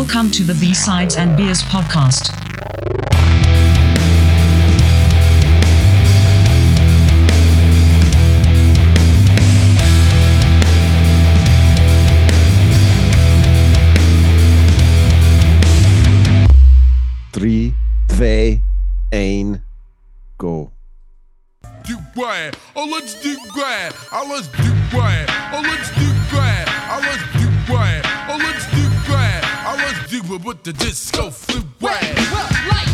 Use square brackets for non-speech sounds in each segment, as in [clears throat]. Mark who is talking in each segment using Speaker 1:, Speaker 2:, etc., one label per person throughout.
Speaker 1: Welcome to the B-Sides and Beers podcast.
Speaker 2: Drie, twee, één, go.
Speaker 3: do what? Oh, let's do what? Oh, let's do what? Oh, let's do what? Oh, let's do with the disco fluid.
Speaker 4: Well, like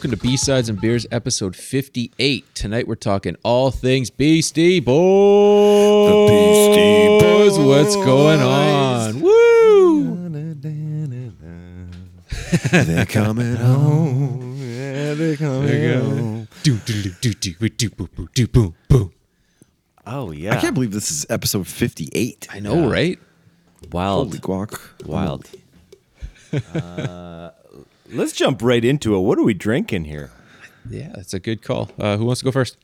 Speaker 5: Welcome to B Sides and Beers, episode 58. Tonight we're talking all things Beastie Boys.
Speaker 2: The Beastie Boys.
Speaker 5: What's going on? Woo! [laughs]
Speaker 2: They're coming home. Yeah, they're coming home.
Speaker 5: Do, do, do, do, do, do, boo, boo, do, boom, boom.
Speaker 6: Oh yeah,
Speaker 2: I can't believe this is episode 58.
Speaker 5: I know, right?
Speaker 6: wild,
Speaker 2: Holy guac.
Speaker 6: wild. [laughs] Uh, let's jump right into it. What are we drinking here?
Speaker 5: Yeah, that's a good call. Uh, who wants to go first?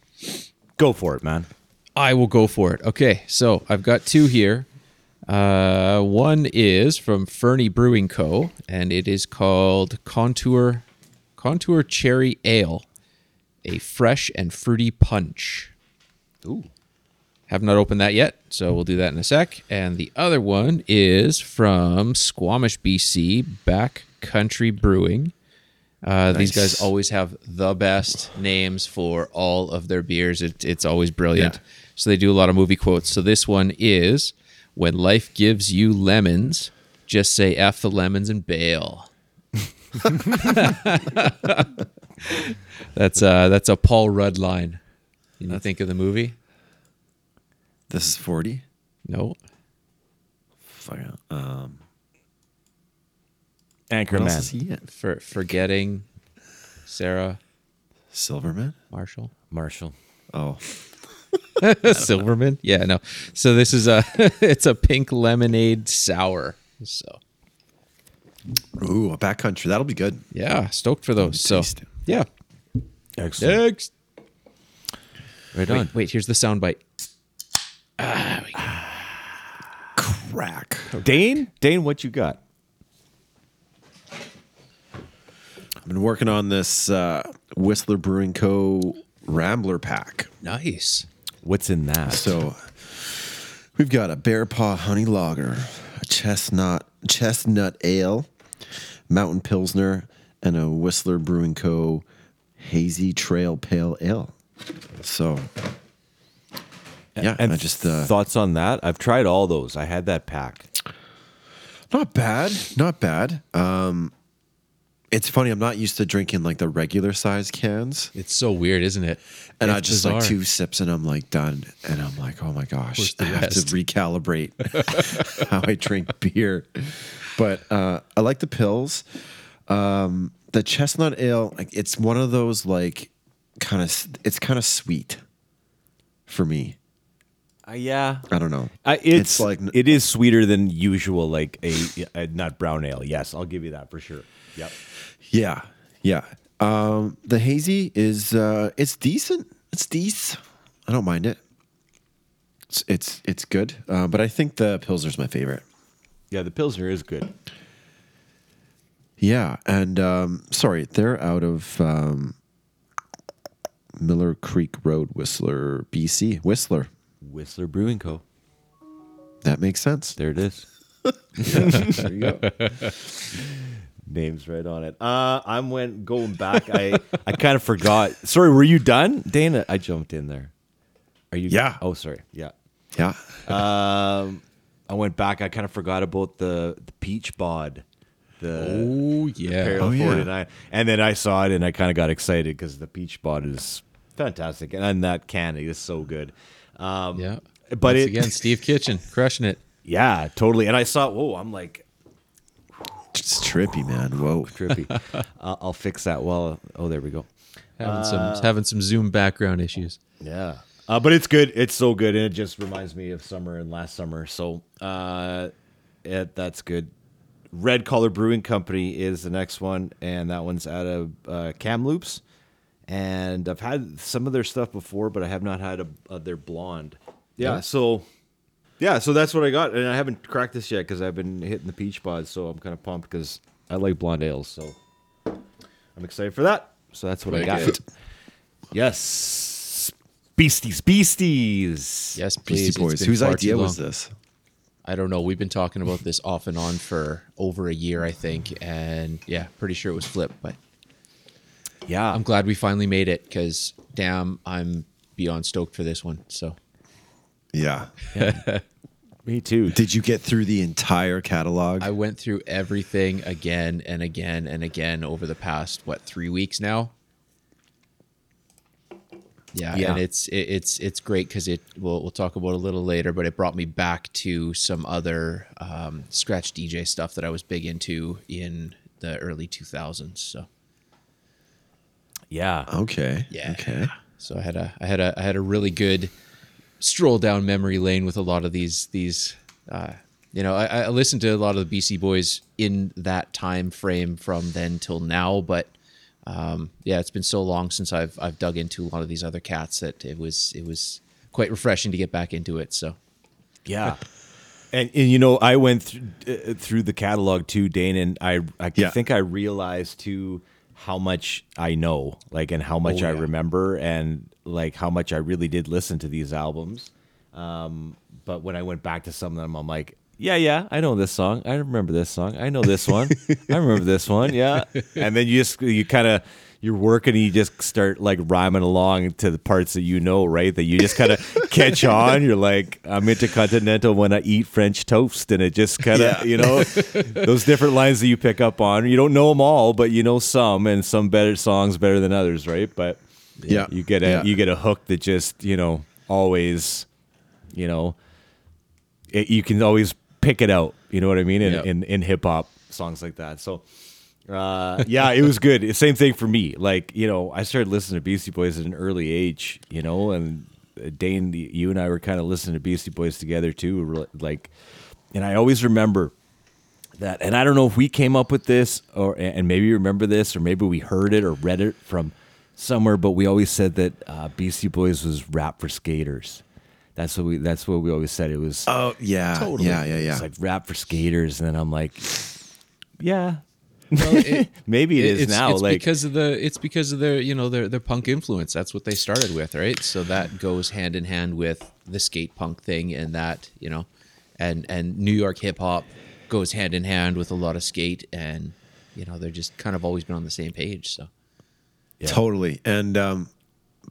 Speaker 6: Go for it, man.
Speaker 5: I will go for it. Okay, so I've got two here. Uh, one is from Fernie Brewing Co. and it is called Contour Contour Cherry Ale, a fresh and fruity punch.
Speaker 6: Ooh.
Speaker 5: Have not opened that yet, so we'll do that in a sec. And the other one is from Squamish, BC, Backcountry Brewing. Uh, These guys always have the best names for all of their beers. It, it's always brilliant.
Speaker 2: Yeah.
Speaker 5: So they do a lot of movie quotes. So this one is When life gives you lemons, just say F the lemons and bail. [laughs] that's uh that's a Paul Rudd line. Can you think of the movie?
Speaker 2: This is 40.
Speaker 5: No.
Speaker 2: Fuck. Um,
Speaker 6: Anchor man.
Speaker 2: is he in?
Speaker 5: For forgetting Sarah
Speaker 2: Silverman?
Speaker 5: Marshall.
Speaker 6: Marshall.
Speaker 2: Oh. [laughs]
Speaker 5: Silverman? Yeah, no. So this is a [laughs] it's a pink lemonade sour. So
Speaker 2: Ooh, a backcountry. That'll be good.
Speaker 5: yeah, stoked for those. So
Speaker 2: it.
Speaker 5: yeah.
Speaker 6: Excellent.
Speaker 5: Next.
Speaker 6: Right on.
Speaker 5: Wait, wait, here's the sound bite.
Speaker 2: Ah, Crack.
Speaker 6: Dane, Dane, what you got?
Speaker 2: I've been working on this uh, Whistler Brewing Co. Rambler pack.
Speaker 5: Nice.
Speaker 6: What's in that?
Speaker 2: So we've got a bear paw honey lager, a chestnut chestnut ale, mountain pilsner, and a Whistler Brewing Co. hazy trail pale ale. So yeah,
Speaker 6: and
Speaker 2: I just uh,
Speaker 6: thoughts on that? I've tried all those. I had that pack.
Speaker 2: not bad, not bad. Um, it's funny. I'm not used to drinking like the regular size cans,
Speaker 5: It's so weird, isn't it?
Speaker 2: and I
Speaker 5: It's
Speaker 2: just like
Speaker 5: bizarre.
Speaker 2: two sips and I'm like done, and I'm like, oh my gosh, I have
Speaker 5: rest?
Speaker 2: to recalibrate [laughs] [laughs] how I drink beer. But uh, I like the pills. Um, the chestnut ale, like it's one of those like kind of, it's kind of sweet for me.
Speaker 6: Uh, yeah.
Speaker 2: I don't know.
Speaker 6: I, it's,
Speaker 2: like
Speaker 6: it is sweeter than usual, like a, a not brown ale. Yes, I'll give you that for sure. Yep.
Speaker 2: Yeah, yeah. Um, the hazy is uh, it's decent. It's decent. I don't mind it. It's it's, it's good, uh, but I think the pilsner's my favorite.
Speaker 6: Yeah, the pilsner is good.
Speaker 2: Yeah, and um, sorry, they're out of um, Millar Creek Road, Whistler, BC. Whistler.
Speaker 6: Whistler Brewing Co.
Speaker 2: That makes sense.
Speaker 6: There it is. [laughs]
Speaker 2: There you go. [laughs]
Speaker 6: Names right on it. Uh, I'm went going back. I [laughs] I kind of forgot. Sorry, were you done, Dana? I jumped in there. Are you?
Speaker 2: Yeah.
Speaker 6: Oh, sorry. Yeah.
Speaker 2: Yeah.
Speaker 6: Um, I went back. I kind of forgot about the the peach bod. The
Speaker 5: Oh yeah.
Speaker 6: Imperial
Speaker 2: Oh, yeah.
Speaker 6: And then I saw it and I kind of got excited because the peach bod is fantastic. And that candy is so good. Um,
Speaker 5: Yeah.
Speaker 6: But
Speaker 5: Once
Speaker 6: it,
Speaker 5: again, Steve Kitchen [laughs] crushing it.
Speaker 6: yeah, totally. And I saw, whoa, I'm like
Speaker 2: It's trippy, man. Whoa. [laughs]
Speaker 6: trippy. I'll, I'll fix that. Well, oh, there we go.
Speaker 5: having some having some Zoom background issues.
Speaker 6: Yeah. Uh, but it's good. It's so good, and it just reminds me of summer and last summer. So uh, it, that's good. Red Collar Brewing Company is the next one, and that one's out of uh, Kamloops. And I've had some of their stuff before, but I have not had a, uh, their blonde. Yeah. So yeah, so that's what I got, and I haven't cracked this yet because I've been hitting the peach pods. So I'm kind of pumped because I like blonde ales. So I'm excited for that. So that's what I
Speaker 5: Very
Speaker 6: got.
Speaker 5: good.
Speaker 6: Yes. Beasties, beasties.
Speaker 5: Yes, please.
Speaker 2: Beastie
Speaker 5: it's
Speaker 2: Boys. Whose idea was this?
Speaker 5: I don't know. We've been talking about this off and on for over a year, I think, and yeah, pretty sure it was Flip. But
Speaker 6: Yeah.
Speaker 5: I'm glad we finally made it because damn, I'm beyond stoked for this one. So
Speaker 2: Yeah. [laughs]
Speaker 6: Me too.
Speaker 2: Did you get through the entire catalog?
Speaker 5: I went through everything again and again and again over the past what three weeks now. Yeah,
Speaker 6: Yeah.
Speaker 5: and it's it, it's it's great because it we'll we'll talk about it a little later, but it brought me back to some other um, scratch DJ stuff that I was big into in the early 2000s. So
Speaker 6: Yeah.
Speaker 2: okay.
Speaker 5: yeah,
Speaker 2: Okay.
Speaker 5: So I had a I had a I had a really good stroll down memory lane with a lot of these these. Uh, you know, I, I listened to a lot of the Beastie Boys in that time frame from then till now, but um, yeah, it's been so long since I've I've dug into a lot of these other cats that it was it was quite refreshing to get back into it. So
Speaker 6: Yeah. [laughs] And, and you know, I went through, uh, through the catalog too, Dane, and I I
Speaker 2: Yeah.
Speaker 6: think I realized too how much I know, like, and how much
Speaker 5: Oh,
Speaker 6: I
Speaker 5: yeah.
Speaker 6: remember, and like how much I really did listen to these albums. Um, but when I went back to some of them, I'm like, yeah, yeah, I know this song. I remember this song. I know this one. I remember this one. Yeah. And then you just you kind of you're working and you just start like rhyming along to the parts that you know, right? That you just kind of [laughs] catch on. You're like, I'm intercontinental when I eat French toast, and it just kind of,
Speaker 2: Yeah.
Speaker 6: you know, those different lines that you pick up on. You don't know them all, but you know some, and some better songs better than others, right? But
Speaker 2: Yeah.
Speaker 6: you get a
Speaker 2: Yeah.
Speaker 6: you get a hook that just you know always, you know, it, you can always pick it out. You know what I mean? In
Speaker 5: Yeah.
Speaker 6: in, in hip hop songs like that. So. Uh, yeah, it was good. Same thing for me. Like, you know, I started listening to Beastie Boys at an early age, you know, and uh, Dane, you and I were kind of listening to Beastie Boys together too. Like, and I always remember that, and I don't know if we came up with this or, and maybe you remember this, or maybe we heard it or read it from somewhere, but we always said that uh, Beastie Boys was rap for skaters. That's what we. That's what we always said. It was.
Speaker 2: Oh yeah. Yeah. Yeah. Yeah.
Speaker 6: It's like rap for skaters, and then I'm like, yeah,
Speaker 5: well, it, [laughs]
Speaker 6: maybe it is
Speaker 5: it's,
Speaker 6: now.
Speaker 5: It's
Speaker 6: like,
Speaker 5: because of the it's because of their you know their their punk influence. That's what they started with, right? So that goes hand in hand with the skate punk thing, and that you know, and and New York hip hop goes hand in hand with a lot of skate, and you know they're just kind of always been on the same page. So
Speaker 2: Totally. And um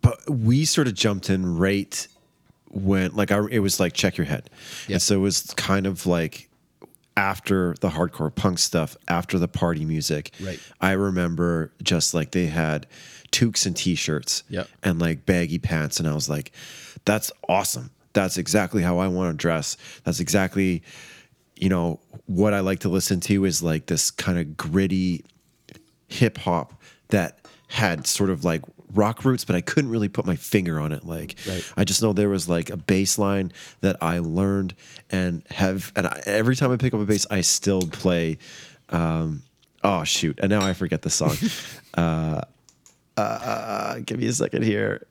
Speaker 2: but we sort of jumped in right when like I, it was like check your head.
Speaker 5: Yeah.
Speaker 2: And so it was kind of like after the hardcore punk stuff, after the party music.
Speaker 5: Right.
Speaker 2: I remember just like they had toques and t-shirts
Speaker 5: Yep.
Speaker 2: and like baggy pants and I was like that's awesome. That's exactly how I want to dress. That's exactly you know what I like to listen to is like this kind of gritty hip hop that had sort of like rock roots, but I couldn't really put my finger on it. Like
Speaker 5: right.
Speaker 2: I just know there was like a bass line that I learned and have, and I, every time I pick up a bass, I still play. Um, oh shoot! And now I forget the song. uh, uh, give me a second here.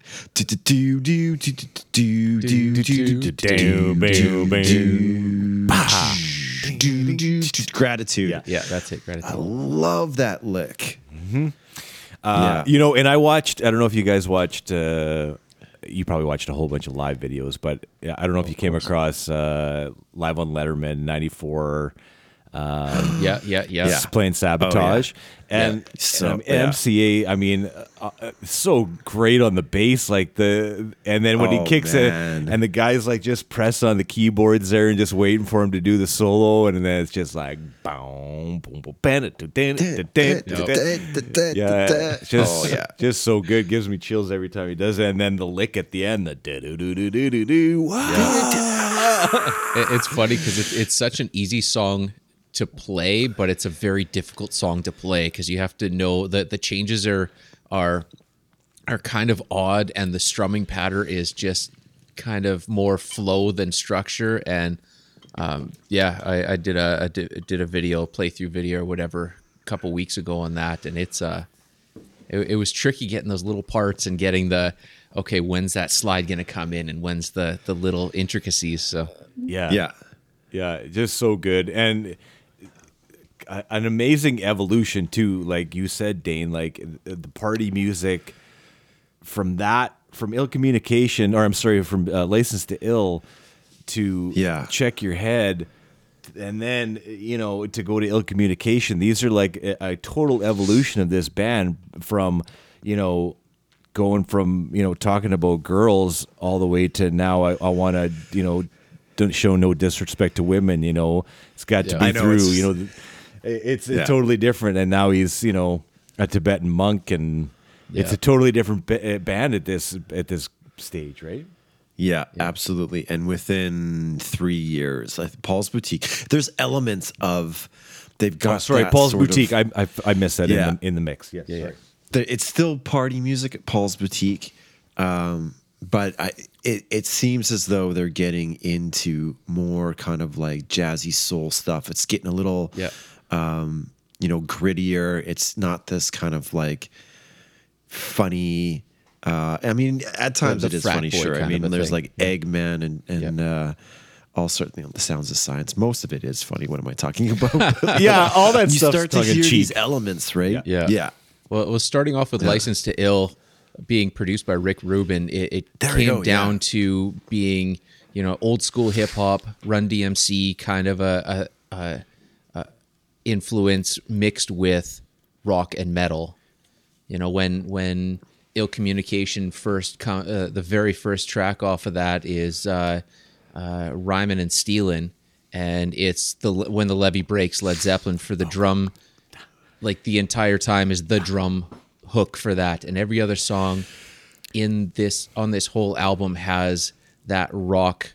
Speaker 2: Gratitude.
Speaker 6: Yeah,
Speaker 5: yeah, that's it. Gratitude.
Speaker 2: I love that lick. Mm-hmm.
Speaker 6: Uh, You know, and I watched. I don't know if you guys watched. Uh, you probably watched a whole bunch of live videos, but I don't know if you came across uh, live on Letterman '94.
Speaker 5: Yeah, yeah, yeah.
Speaker 2: Yeah.
Speaker 6: playing sabotage and,
Speaker 2: So,
Speaker 6: and
Speaker 2: yeah.
Speaker 6: MCA. I mean, uh, uh, so great on the bass, like the and then when
Speaker 2: Oh,
Speaker 6: he kicks
Speaker 2: man.
Speaker 6: it, and the guys like just press on the keyboards there and just waiting for him to do the solo, and then it's just like boom, boom, boom, ban it, dan it, dan it, yeah, just
Speaker 2: oh yeah.
Speaker 6: just so good. Gives me chills every time he does it, and then the lick at the end, the do do do do do do.
Speaker 5: It- it's funny because it's it's such an easy song to play, but it's a very difficult song to play because you have to know that the changes are are are kind of odd, and the strumming pattern is just kind of more flow than structure. And um, yeah, I, I did a I did, did a video playthrough video or whatever a couple weeks ago on that, and it's uh it, it was tricky getting those little parts and getting the okay when's that slide gonna come in and when's the the little intricacies. So
Speaker 6: Yeah.
Speaker 2: Yeah.
Speaker 6: Yeah, just so good and a- an amazing evolution too. Like you said, Dane, like the party music from that from ill communication, or I'm sorry, from uh, license to ill to
Speaker 2: Yeah.
Speaker 6: check your head. And then you know to go to ill communication. These are like a, a total evolution of this band from you know going from you know talking about girls all the way to now I, I want to you know don't show no disrespect to women you know it's got to be
Speaker 2: know,
Speaker 6: through you know it's, it's
Speaker 2: Yeah.
Speaker 6: totally different and now he's you know a Tibetan monk and it's a totally different ba- uh, band at this at this stage right
Speaker 2: Yeah, absolutely. And within three years, Paul's Boutique, there's elements of they've got.
Speaker 6: oh, sorry
Speaker 2: that
Speaker 6: Paul's
Speaker 2: sort of-
Speaker 6: boutique I, I I missed that
Speaker 2: Yeah.
Speaker 6: in, the, in the mix yes
Speaker 5: Yeah, yeah.
Speaker 6: sorry.
Speaker 2: the- it's still party music at Paul's Boutique, um, but I, it it seems as though they're getting into more kind of like jazzy soul stuff. It's getting a little,
Speaker 5: Yeah.
Speaker 2: Um, you know, grittier. It's not this kind of like funny. Uh, I mean, at times it is funny, sure. I mean, there's
Speaker 5: thing.
Speaker 2: like Eggman and and uh, all sorts, you know, the sounds of science. Most of it is funny. What am I talking [laughs] about? [laughs]
Speaker 6: yeah all that
Speaker 2: you start to hear these elements, right?
Speaker 5: Yeah.
Speaker 2: yeah.
Speaker 5: Well, it was starting off with License to Ill being produced by Rick Rubin. It, it came
Speaker 2: go,
Speaker 5: down
Speaker 2: yeah.
Speaker 5: to being, you know, old school hip hop, Run DMC kind of a, a, a influence mixed with rock and metal. You know, when when Ill Communication first, com- uh, the very first track off of that is uh, uh, Rhymin' and Stealin', and it's the when the levee breaks, Led Zeppelin for the drum like the entire time is the drum hook for that and every other song in this on this whole album has that rock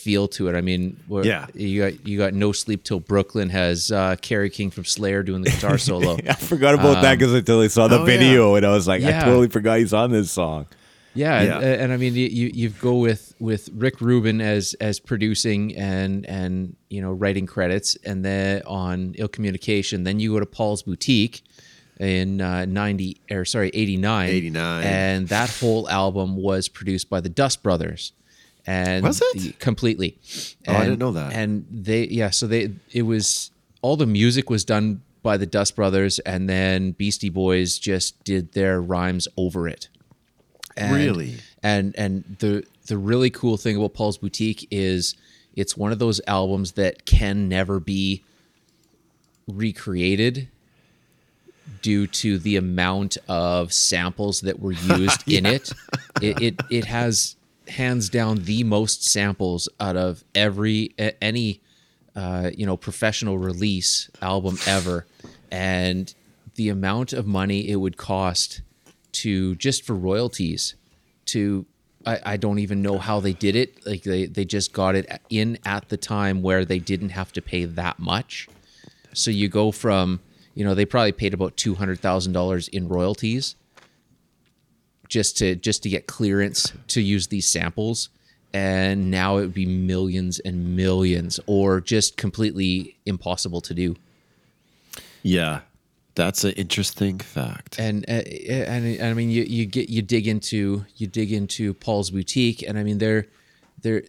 Speaker 5: feel to it. I mean
Speaker 2: Yeah.
Speaker 5: you got you got no sleep till brooklyn has uh Kerry King from slayer doing the guitar [laughs] solo.
Speaker 6: I forgot about that because until I saw the
Speaker 2: oh,
Speaker 6: video and I was like I totally forgot he's on this song.
Speaker 5: Yeah,
Speaker 2: Yeah.
Speaker 5: And, and I mean, you, you go with with Rick Rubin as as producing and and you know writing credits, and then on Ill Communication, then you go to Paul's Boutique in uh, ninety or sorry eighty nine,
Speaker 2: 89.
Speaker 5: and that whole album was produced by the Dust Brothers, and
Speaker 2: Was it?
Speaker 5: completely?
Speaker 2: Oh, I didn't know that.
Speaker 5: And they yeah, so they it was all the music was done by the Dust Brothers, and then Beastie Boys just did their rhymes over it. And,
Speaker 2: Really?
Speaker 5: And and the the really cool thing about Paul's Boutique is it's one of those albums that can never be recreated due to the amount of samples that were used [laughs] in it. it. It it has hands down the most samples out of every any uh, you know professional release album ever, and the amount of money it would cost to just for royalties to I, I don't even know how they did it. Like they, they just got it in at the time where they didn't have to pay that much. So you go from you know they probably paid about $200000 in royalties just to just to get clearance to use these samples. And now it would be millions and millions or just completely impossible to do.
Speaker 2: Yeah, that's an interesting fact.
Speaker 5: and uh, and, and I mean you, you get you dig into you dig into Paul's boutique and I mean they're they're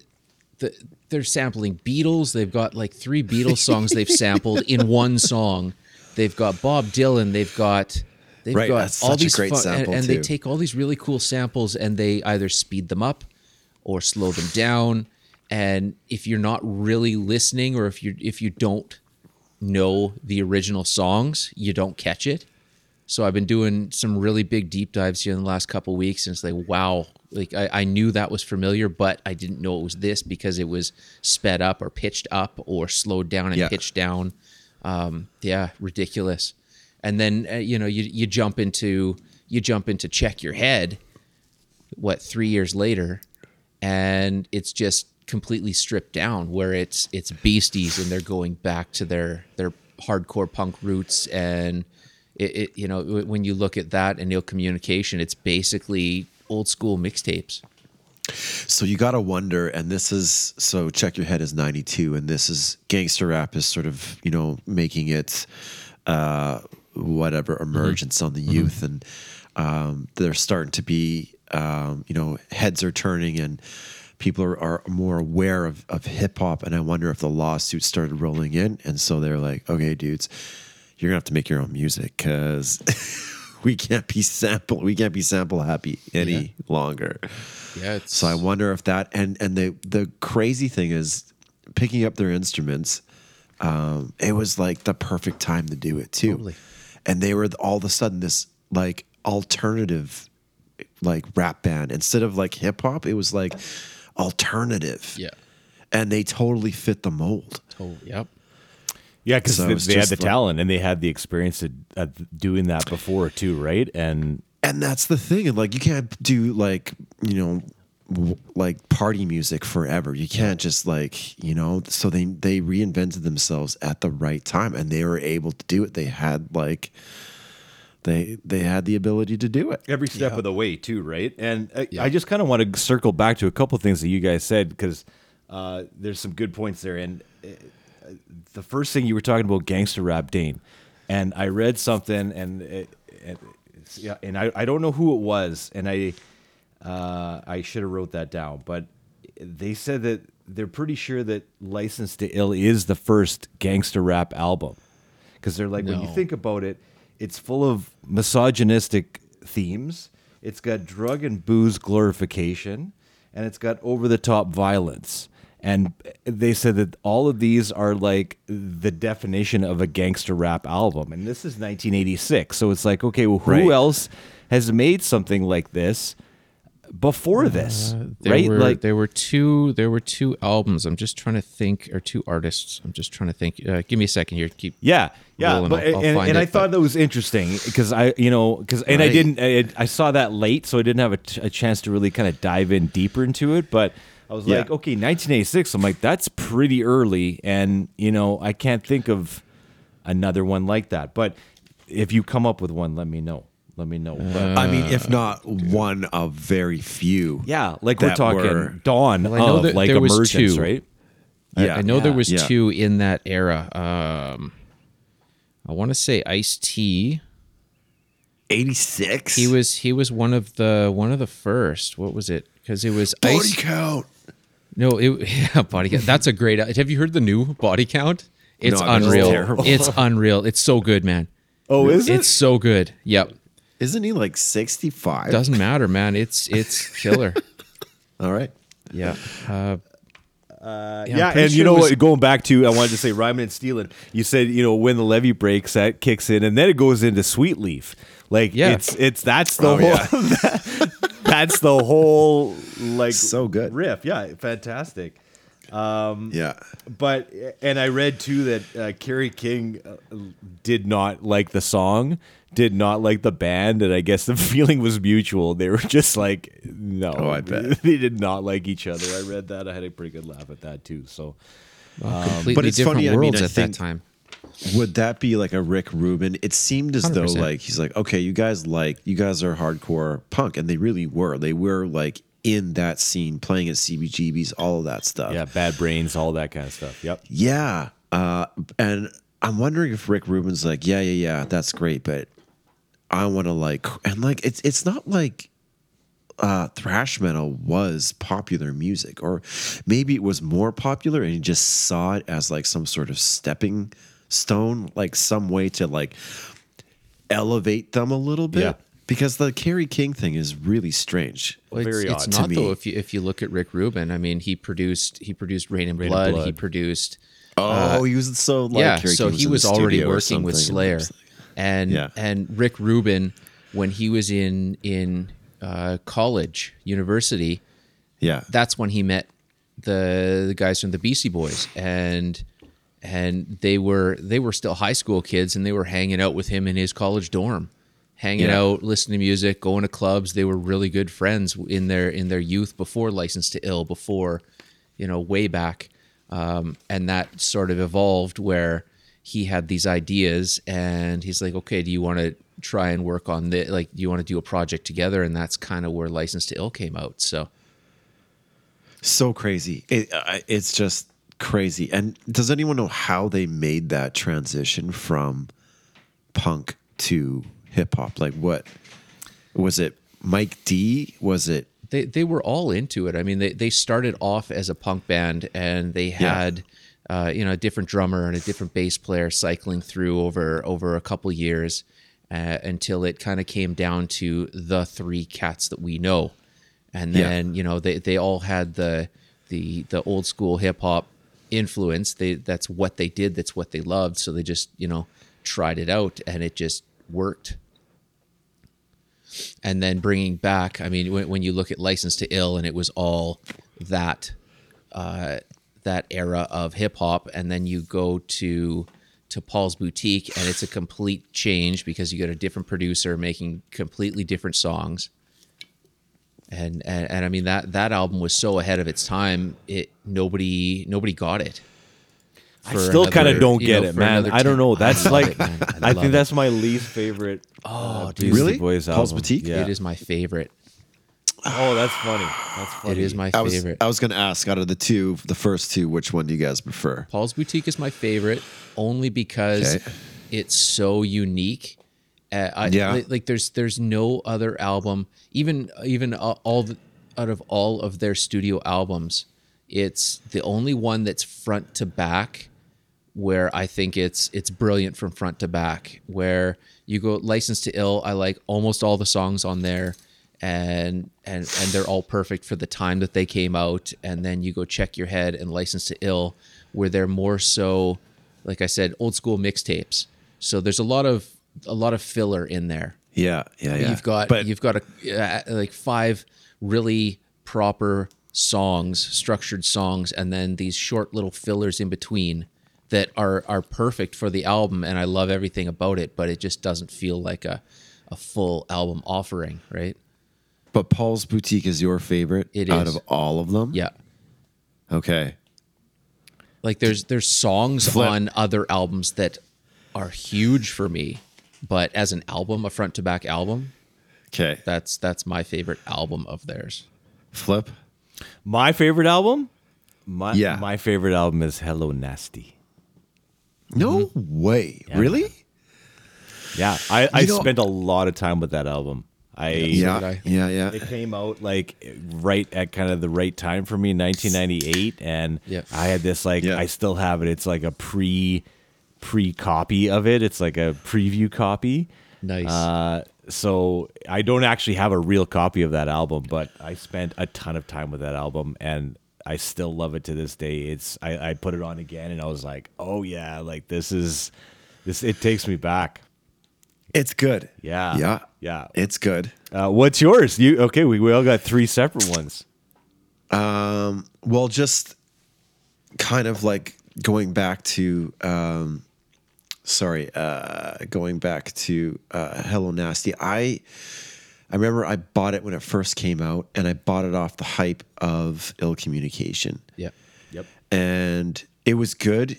Speaker 5: the, they're sampling Beatles. They've got like three Beatles songs they've sampled in one song. They've got Bob Dylan. They've got they've
Speaker 2: Right,
Speaker 5: got
Speaker 2: that's
Speaker 5: all
Speaker 2: such a
Speaker 5: these
Speaker 2: great
Speaker 5: fun- and,
Speaker 2: sample,
Speaker 5: and they take all these really cool samples and they either speed them up or slow them down and if you're not really listening or if you if you don't know the original songs you don't catch it so I've been doing some really big deep dives here in the last couple weeks, and it's like, wow, like I, I knew that was familiar, but I didn't know it was this because it was sped up or pitched up or slowed down and
Speaker 2: Yeah.
Speaker 5: pitched down. Um, yeah, ridiculous. And then uh, you know you you jump into you jump into check your head, what three years later, and it's just completely stripped down, where it's it's beasties and they're going back to their their hardcore punk roots and it, it you know when you look at that and ill communication, it's basically old school mixtapes.
Speaker 2: So you got to wonder, and this is so check your head is 92, and this is gangster rap is sort of, you know, making it uh, whatever emergence on the youth. And um, they're starting to be, um, you know, heads are turning and people are, are more aware of, of hip hop. And I wonder if the lawsuits started rolling in. And so they're like, okay, dudes, you're going to have to make your own music because. [laughs] We can't be sample. We can't be sample happy any longer.
Speaker 5: Yeah,
Speaker 2: So I wonder if that and and the the crazy thing is picking up their instruments. Um, it was like the perfect time to do it too,
Speaker 5: Totally.
Speaker 2: And they were all of a sudden this like alternative, like rap band instead of like hip hop. It was like alternative,
Speaker 5: yeah,
Speaker 2: and they totally fit the mold.
Speaker 5: totally, yep.
Speaker 6: Yeah, because
Speaker 2: So
Speaker 6: they, they had the
Speaker 2: like-
Speaker 6: talent and they had the experience of, of doing that before too, right? And
Speaker 2: and that's the thing and like you can't do like you know w- like party music forever. You can't just like you know so they they reinvented themselves at the right time and they were able to do it. They had like they they had the ability to do it.
Speaker 6: Every step of the way too right? And I, I just kind of want to circle back to a couple things that you guys said because uh, there's some good points there. And uh, the first thing you were talking about gangster rap dane. And i read something and it, and, yeah, and I, I don't know who it was and i uh, i should have wrote that down but they said that they're pretty sure that license to ill is the first gangster rap album. Because they're like when you think about it it's full of misogynistic themes. It's got drug and booze glorification and it's got over the top violence. And they said that all of these are like the definition of a gangster rap album. And this is 1986 so it's like okay well who
Speaker 2: Right.
Speaker 6: else has made something like this before this
Speaker 5: There
Speaker 6: right
Speaker 5: were
Speaker 6: like
Speaker 5: there were two there were two albums. I'm just trying to think, or two artists. I'm just trying to think. Uh, give me a second here. Keep
Speaker 6: Yeah, yeah,
Speaker 5: rolling.
Speaker 6: but
Speaker 5: I'll- I'll
Speaker 6: and, and I thought
Speaker 5: but-
Speaker 6: that was interesting because I, you know, because and I didn't, I, I saw that late, so I didn't have a, t- a chance to really kind of dive in deeper into it. But I was
Speaker 2: Yeah.
Speaker 6: like, okay, 1986. I'm like, that's pretty early, and you know, I can't think of another one like that. But if you come up with one, let me know. Let me know. But,
Speaker 2: i mean if not one of very few
Speaker 6: yeah, like we're talking
Speaker 2: were-
Speaker 6: dawn
Speaker 5: Well, I know
Speaker 6: of
Speaker 5: that
Speaker 6: like
Speaker 5: there was
Speaker 6: emergence, right?
Speaker 5: I-
Speaker 2: Yeah.
Speaker 5: I, know there was
Speaker 2: Yeah.
Speaker 5: two in that era. Um, I want to say Ice T.
Speaker 2: 86
Speaker 5: He was he was one of the one of the first. What was it? Because it was
Speaker 2: body
Speaker 5: Ice.
Speaker 2: count
Speaker 5: No, it [laughs] yeah, body count. That's a great. Have you heard the new body count? It's
Speaker 2: No, I it's
Speaker 5: unreal. It's unreal. It's so good, man.
Speaker 6: Oh, is it?
Speaker 5: It's so good. Yep.
Speaker 2: Isn't he like 65
Speaker 5: Doesn't matter, man. It's it's [laughs] killer.
Speaker 2: all right
Speaker 5: Yeah. Uh,
Speaker 6: Yeah,
Speaker 5: I'm pretty
Speaker 6: and you know
Speaker 5: was-
Speaker 6: what? Going back to, I wanted to say rhyming and stealing. You said you know when the levee breaks, that kicks in, and then it goes into Sweet Leaf. Like
Speaker 5: Yeah.
Speaker 6: it's it's that's the
Speaker 2: Oh,
Speaker 6: whole
Speaker 2: yeah. [laughs]
Speaker 6: that's the whole like
Speaker 2: So good.
Speaker 6: riff. Yeah, fantastic.
Speaker 2: yeah
Speaker 6: But and I read too that uh, Kerry King uh, did not like the song, did not like the band, and I guess the [laughs] feeling was mutual. They were just like, no,
Speaker 2: Oh, I bet. [laughs]
Speaker 6: they did not like each other. I read that. I had a pretty good laugh at that too. So.
Speaker 5: completely
Speaker 2: but it's
Speaker 5: different
Speaker 2: funny, I mean,
Speaker 5: worlds
Speaker 2: I
Speaker 5: at
Speaker 2: think-
Speaker 5: that time.
Speaker 2: Would that be like a Rick Rubin? It seemed as though
Speaker 5: 100%.
Speaker 2: like he's like, okay, you guys like you guys are hardcore punk, and they really were. They were like in that scene, playing at CBGBs, all of that stuff.
Speaker 6: Yeah, bad brains, all that kind of stuff. Yep.
Speaker 2: yeah. Uh, and I'm wondering if Rick Rubin's like, yeah, yeah, yeah, that's great, but I want to like, and like it's it's not like uh, thrash metal was popular music, or maybe it was more popular, and he just saw it as like some sort of stepping stone, like some way to like elevate them a little bit.
Speaker 6: Yeah.
Speaker 2: Because the Kerry King thing is really strange.
Speaker 5: Well,
Speaker 6: Very
Speaker 5: it's,
Speaker 6: odd
Speaker 5: it's
Speaker 2: to
Speaker 5: not
Speaker 2: me.
Speaker 5: though. If you if you look at Rick Rubin, I mean, he produced he produced Reign in
Speaker 6: Reign in
Speaker 5: Blood. He produced
Speaker 2: Oh, he was so like
Speaker 5: yeah.
Speaker 2: Kerry
Speaker 5: so
Speaker 2: King
Speaker 5: he
Speaker 2: in
Speaker 5: was already working with
Speaker 2: something,
Speaker 5: Slayer,
Speaker 2: and
Speaker 5: and
Speaker 2: Yeah.
Speaker 5: and Rick Rubin when he was in in uh, college university.
Speaker 2: Yeah.
Speaker 5: That's when he met the the guys from the Beastie Boys and. And they were they were still high school kids, and they were hanging out with him in his college dorm, hanging
Speaker 2: Yeah.
Speaker 5: out, listening to music, going to clubs. They were really good friends in their in their youth before License to Ill, before you know, way back, um, and that sort of evolved where he had these ideas, and he's like, okay, do you want to try and work on the like, do you want to do a project together? And that's kind of where License to Ill came out. So
Speaker 2: So crazy. It, it's just crazy. And does anyone know how they made that transition from punk to hip hop? Like, what was it? Mike D? Was it?
Speaker 5: they they were all into it. I mean, they they started off as a punk band, and they had uh, you know a different drummer and a different bass player cycling through over over a couple years uh, until it kind of came down to the three cats that we know, and
Speaker 2: Yeah.
Speaker 5: then you know they they all had the the the old school hip hop influence. They that's what they did. That's what they loved. So they just you know tried it out, and it just worked and then bringing back i mean when, when you look at license to ill and it was all that uh, that era of hip hop and then you go to to paul's boutique and it's a complete change because you get a different producer making completely different songs and and, and i mean that that album was so ahead of its time it nobody nobody got it
Speaker 6: I still kind of don't get
Speaker 5: know,
Speaker 6: it, man. I don't know. That's
Speaker 5: I
Speaker 6: like
Speaker 5: it. [laughs]
Speaker 6: I,
Speaker 5: I
Speaker 6: think
Speaker 5: love
Speaker 6: that's my least favorite. Uh, oh, Beastie
Speaker 2: Really?
Speaker 6: Boys
Speaker 2: Paul's
Speaker 6: album.
Speaker 2: Boutique?
Speaker 6: Yeah.
Speaker 5: it is my favorite
Speaker 6: Oh, that's funny. That's funny.
Speaker 5: it is my
Speaker 2: I was
Speaker 5: favorite
Speaker 2: I was going to ask out of the two, the first two, which one do you guys prefer?
Speaker 5: Paul's Boutique is my favorite only because
Speaker 2: Okay.
Speaker 5: it's so unique. Uh, I,
Speaker 2: Yeah.
Speaker 5: li- like there's there's no other album, even even a- all the, out of all of their studio albums, it's the only one that's front to back where I think it's it's brilliant from front to back. Where you go License to Ill, I like almost all the songs on there, and and and they're all perfect for the time that they came out. And then you go Check Your Head and License to Ill, where they're more so, like I said, old school mixtapes. So there's a lot of a lot of filler in there.
Speaker 2: Yeah, yeah, yeah.
Speaker 5: You've got
Speaker 2: but
Speaker 5: you've got a, uh, like five really proper songs, structured songs, and then these short little fillers in between that are are perfect for the album. And I love everything about it, but it just doesn't feel like a a full album offering, right?
Speaker 2: But Paul's Boutique is your favorite
Speaker 5: It
Speaker 2: out
Speaker 5: is.
Speaker 2: of all of them.
Speaker 5: Yeah.
Speaker 2: Okay.
Speaker 5: Like there's there's songs
Speaker 2: Flip.
Speaker 5: on other albums that are huge for me, but as an album, a front to back album,
Speaker 2: Okay.
Speaker 5: that's that's my favorite album of theirs.
Speaker 2: Flip.
Speaker 6: My favorite album? My
Speaker 2: Yeah.
Speaker 6: my favorite album is Hello Nasty.
Speaker 2: No
Speaker 5: Mm-hmm.
Speaker 2: way. really?
Speaker 6: Yeah, I, I
Speaker 2: You know-
Speaker 6: spent a lot of time with that album. I
Speaker 2: Yeah.
Speaker 5: I.
Speaker 2: Yeah, yeah.
Speaker 6: It came out like right at kind of the right time for me, 1998, and
Speaker 5: Yeah.
Speaker 6: I had this like
Speaker 2: Yeah.
Speaker 6: I still have it. It's like a pre pre copy of it. It's like a preview copy.
Speaker 5: Nice.
Speaker 6: Uh, so I don't actually have a real copy of that album, but I spent a ton of time with that album, and I still love it to this day. It's I, I put it on again, and I was like, oh yeah, like this is this. It takes me back.
Speaker 2: It's good.
Speaker 6: Yeah.
Speaker 2: Yeah.
Speaker 6: Yeah.
Speaker 2: It's good.
Speaker 6: Uh, what's yours? You okay? We, we all got three separate ones.
Speaker 2: Um, well, just kind of like going back to, um, sorry, uh, going back to uh, Hello Nasty. I I remember I bought it when it first came out, and I bought it off the hype of Ill Communication,
Speaker 5: yeah.
Speaker 6: Yep.
Speaker 2: and it was good.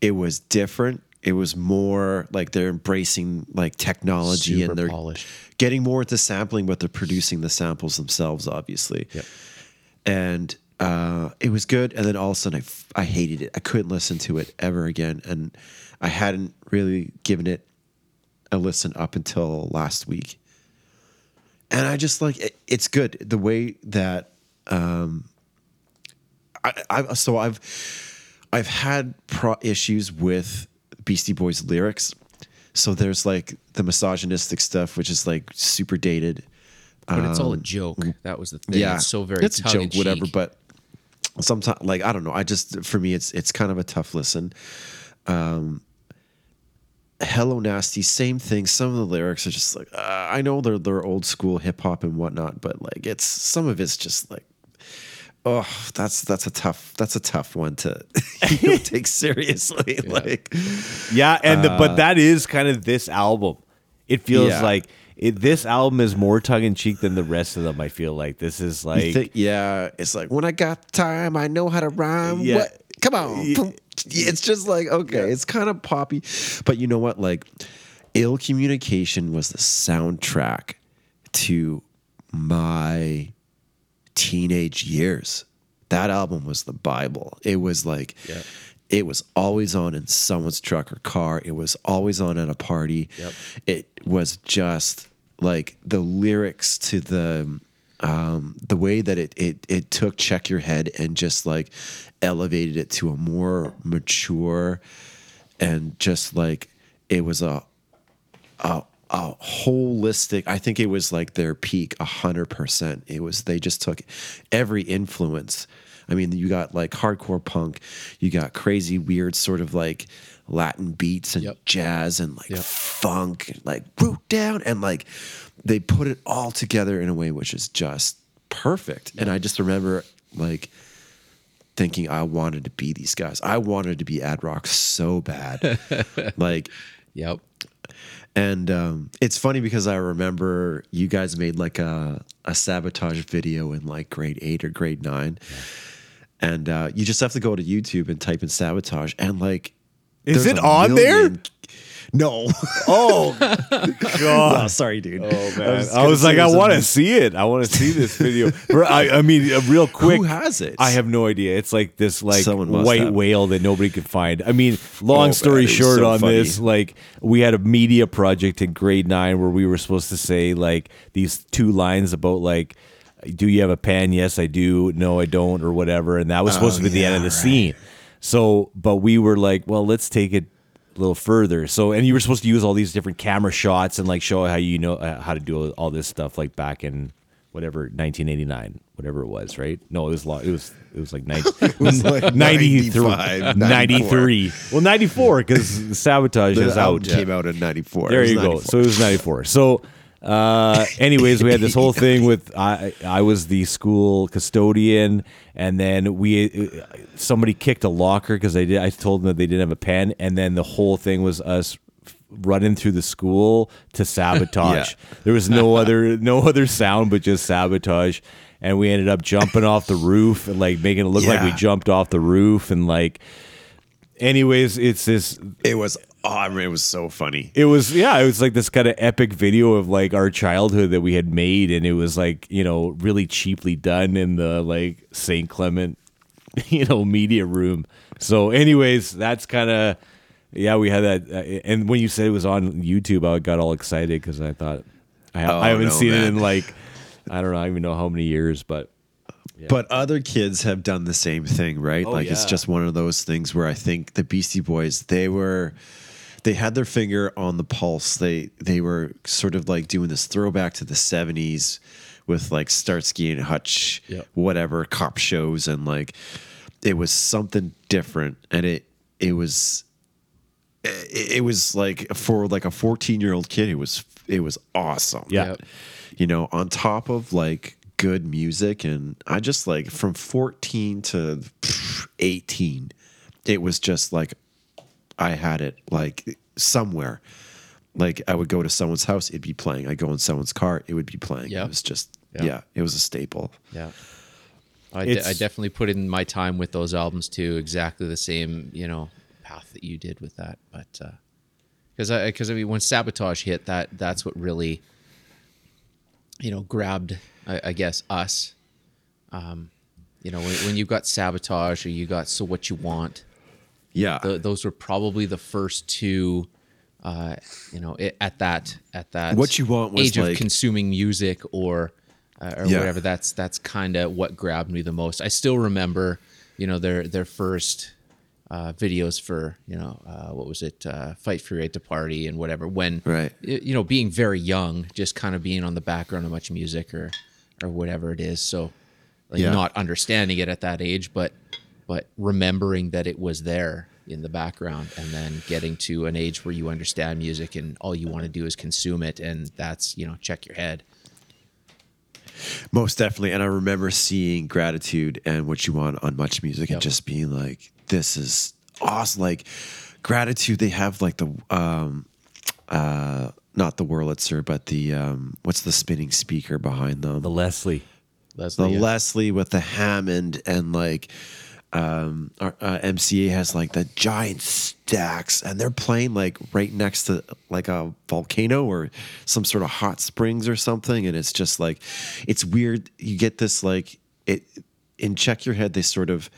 Speaker 2: It was different. It was more like they're embracing like technology
Speaker 5: Super
Speaker 2: and they're
Speaker 5: polished.
Speaker 2: getting more into sampling, but they're producing the samples themselves, obviously
Speaker 5: Yep.
Speaker 2: and uh, it was good. And then all of a sudden, I, f- I hated it. I couldn't listen to it ever again, and I hadn't really given it a listen up until last week. And I just like it, it's good the way that um, I, I so I've I've had pro issues with Beastie Boys lyrics. So there's like the misogynistic stuff, which is like super dated.
Speaker 5: But it's all a joke. That was the thing.
Speaker 2: Um, Yeah,
Speaker 5: It's so very
Speaker 2: it's a joke, whatever. But sometimes, like I don't know, I just for me, it's it's kind of a tough listen. Um, Hello Nasty, same thing. Some of the lyrics are just like uh, I know they're they're old school hip hop and whatnot, but like it's some of it's just like. Oh, that's that's a tough that's a tough one to [laughs] you know, [laughs] take seriously. Like,
Speaker 6: Yeah, and the, but uh, that is kind of this album. It feels
Speaker 2: Yeah.
Speaker 6: like it, this album is more tongue in cheek than the rest of them. I feel like this is like
Speaker 2: think- yeah, it's like when I got time, I know how to rhyme.
Speaker 6: Yeah.
Speaker 2: What? Come on.
Speaker 6: Yeah. [laughs]
Speaker 2: It's just like okay, it's kind of poppy, but you know what? Like, ill communication was the soundtrack to my teenage years. That album was the Bible. It was like, it was always on in someone's truck or car. It was always on at a party. It was just like the lyrics to the um, the way that it it it took check your head and just like elevated it to a more mature and just like it was a a, a holistic i think it was like their peak 100% it was they just took every influence. I mean you got like hardcore punk you got crazy weird sort of like latin beats and
Speaker 5: Yep.
Speaker 2: jazz and like funk and like root down and like they put it all together in a way which is just perfect. And i just remember like thinking i wanted to be these guys. I wanted to be ad rock so bad. [laughs] Like
Speaker 5: Yep.
Speaker 2: And um, it's funny because I remember you guys made like a, a sabotage video in like grade eight or grade nine. And uh, you just have to go to YouTube and type in sabotage. And like,
Speaker 6: Is it on
Speaker 2: million- No.
Speaker 6: oh
Speaker 2: oh, [laughs]
Speaker 6: god.
Speaker 2: sorry, dude.
Speaker 6: Oh man,
Speaker 2: was
Speaker 6: I was like, I want to see it. I want to see this [laughs] video. I, I mean, uh, real quick,
Speaker 2: Who has it?
Speaker 6: I have no idea. It's like this like white
Speaker 2: have.
Speaker 6: whale that nobody could find. I mean, long
Speaker 2: Oh,
Speaker 6: story
Speaker 2: man,
Speaker 6: short
Speaker 2: so
Speaker 6: on
Speaker 2: funny.
Speaker 6: this, like we had a media project in grade nine where we were supposed to say like these two lines about like. Do you have a pen? Yes, I do. No, I don't, or whatever. And that was supposed to be the end of the scene. So, but we were like, well, let's take it a little further. So, and you were supposed to use all these different camera shots and like show how you know uh, how to do all this stuff, like back in whatever 1989, whatever it was, right? No, it was long. It was it was like 90, [laughs]
Speaker 2: It was like [laughs]
Speaker 6: 93, 93. Well, 94 because [laughs] Sabotage
Speaker 2: The
Speaker 6: is out.
Speaker 2: came out in 94.
Speaker 6: There you go.
Speaker 2: 94.
Speaker 6: So it was 94. So, uh, anyways, we had this whole thing with I. I was the school custodian, and then we uh, somebody kicked a locker because they did. I told them that they didn't have a pen, and then the whole thing was us running through the school to sabotage.
Speaker 2: Yeah.
Speaker 6: There was no other no other sound but just sabotage. And we ended up jumping off the roof and like making it look like we jumped off the roof and like anyways, it's this
Speaker 2: it was, oh, I mean, it was so funny.
Speaker 6: it was yeah it was like this kind of epic video of like our childhood that we had made and it was like you know really cheaply done in the like st clement [laughs] you know media room so anyways that's kind of yeah we had that uh, and when you said it was on youtube i got all excited because i thought i,
Speaker 2: Oh,
Speaker 6: I haven't
Speaker 2: no,
Speaker 6: seen it in like i don't know i don't even know how many years but
Speaker 2: But other kids have done the same thing, right?
Speaker 6: Oh,
Speaker 2: like it's just one of those things where I think the Beastie Boys, they were they had their finger on the pulse. They they were sort of like doing this throwback to the 70s with like Starsky and Hutch,
Speaker 5: Yep.
Speaker 2: whatever, cop shows and like it was something different and it it was it, it was like for like a 14 year old kid it was it was awesome
Speaker 6: yeah
Speaker 2: you know, on top of like good music. And I just like from 14 to 18, it was just like I had it like somewhere. Like I would go to someone's house, it'd be playing. I'd go in someone's car, it would be playing.
Speaker 5: Yep.
Speaker 2: It was just,
Speaker 5: Yeah.
Speaker 2: yeah, it was a staple.
Speaker 5: Yeah. I, de- I definitely put in my time with those albums too, exactly the same, you know, path that you did with that. But uh because I because I mean, when Sabotage hit, that that's what really, you know, grabbed, I, I guess, us. Um, you know, when, when you got Sabotage or you got So What You Want,
Speaker 2: Yeah.
Speaker 5: th- those were probably the first two. Uh, you know, it, at that at that
Speaker 2: What You Want was
Speaker 5: age
Speaker 2: like-
Speaker 5: of consuming music or uh, or
Speaker 2: Yeah.
Speaker 5: whatever. That's that's kind of what grabbed me the most. I still remember, you know, their their first uh, videos for you know uh, what was it, uh, Fight for Right to Party and whatever. When
Speaker 2: Right.
Speaker 5: you know, being very young, just kind of being on the background of much music or or whatever it is. So like
Speaker 2: Yeah.
Speaker 5: not understanding it at that age, but but remembering that it was there in the background and then getting to an age where you understand music and all you want to do is consume it and that's you know check your head
Speaker 2: Most definitely. And I remember seeing Gratitude and What You Want on Much Music and just being like, this is awesome. Like, Gratitude, they have like the, um, uh, not the Wurlitzer, but the um, what's the spinning speaker behind them?
Speaker 6: The Leslie.
Speaker 5: Leslie,
Speaker 2: the
Speaker 5: yeah.
Speaker 2: Leslie with the Hammond and like um, our, uh, MCA has like the giant stacks and they're playing like right next to like a volcano or some sort of hot springs or something and it's just like it's weird you get this like it in check your head they sort of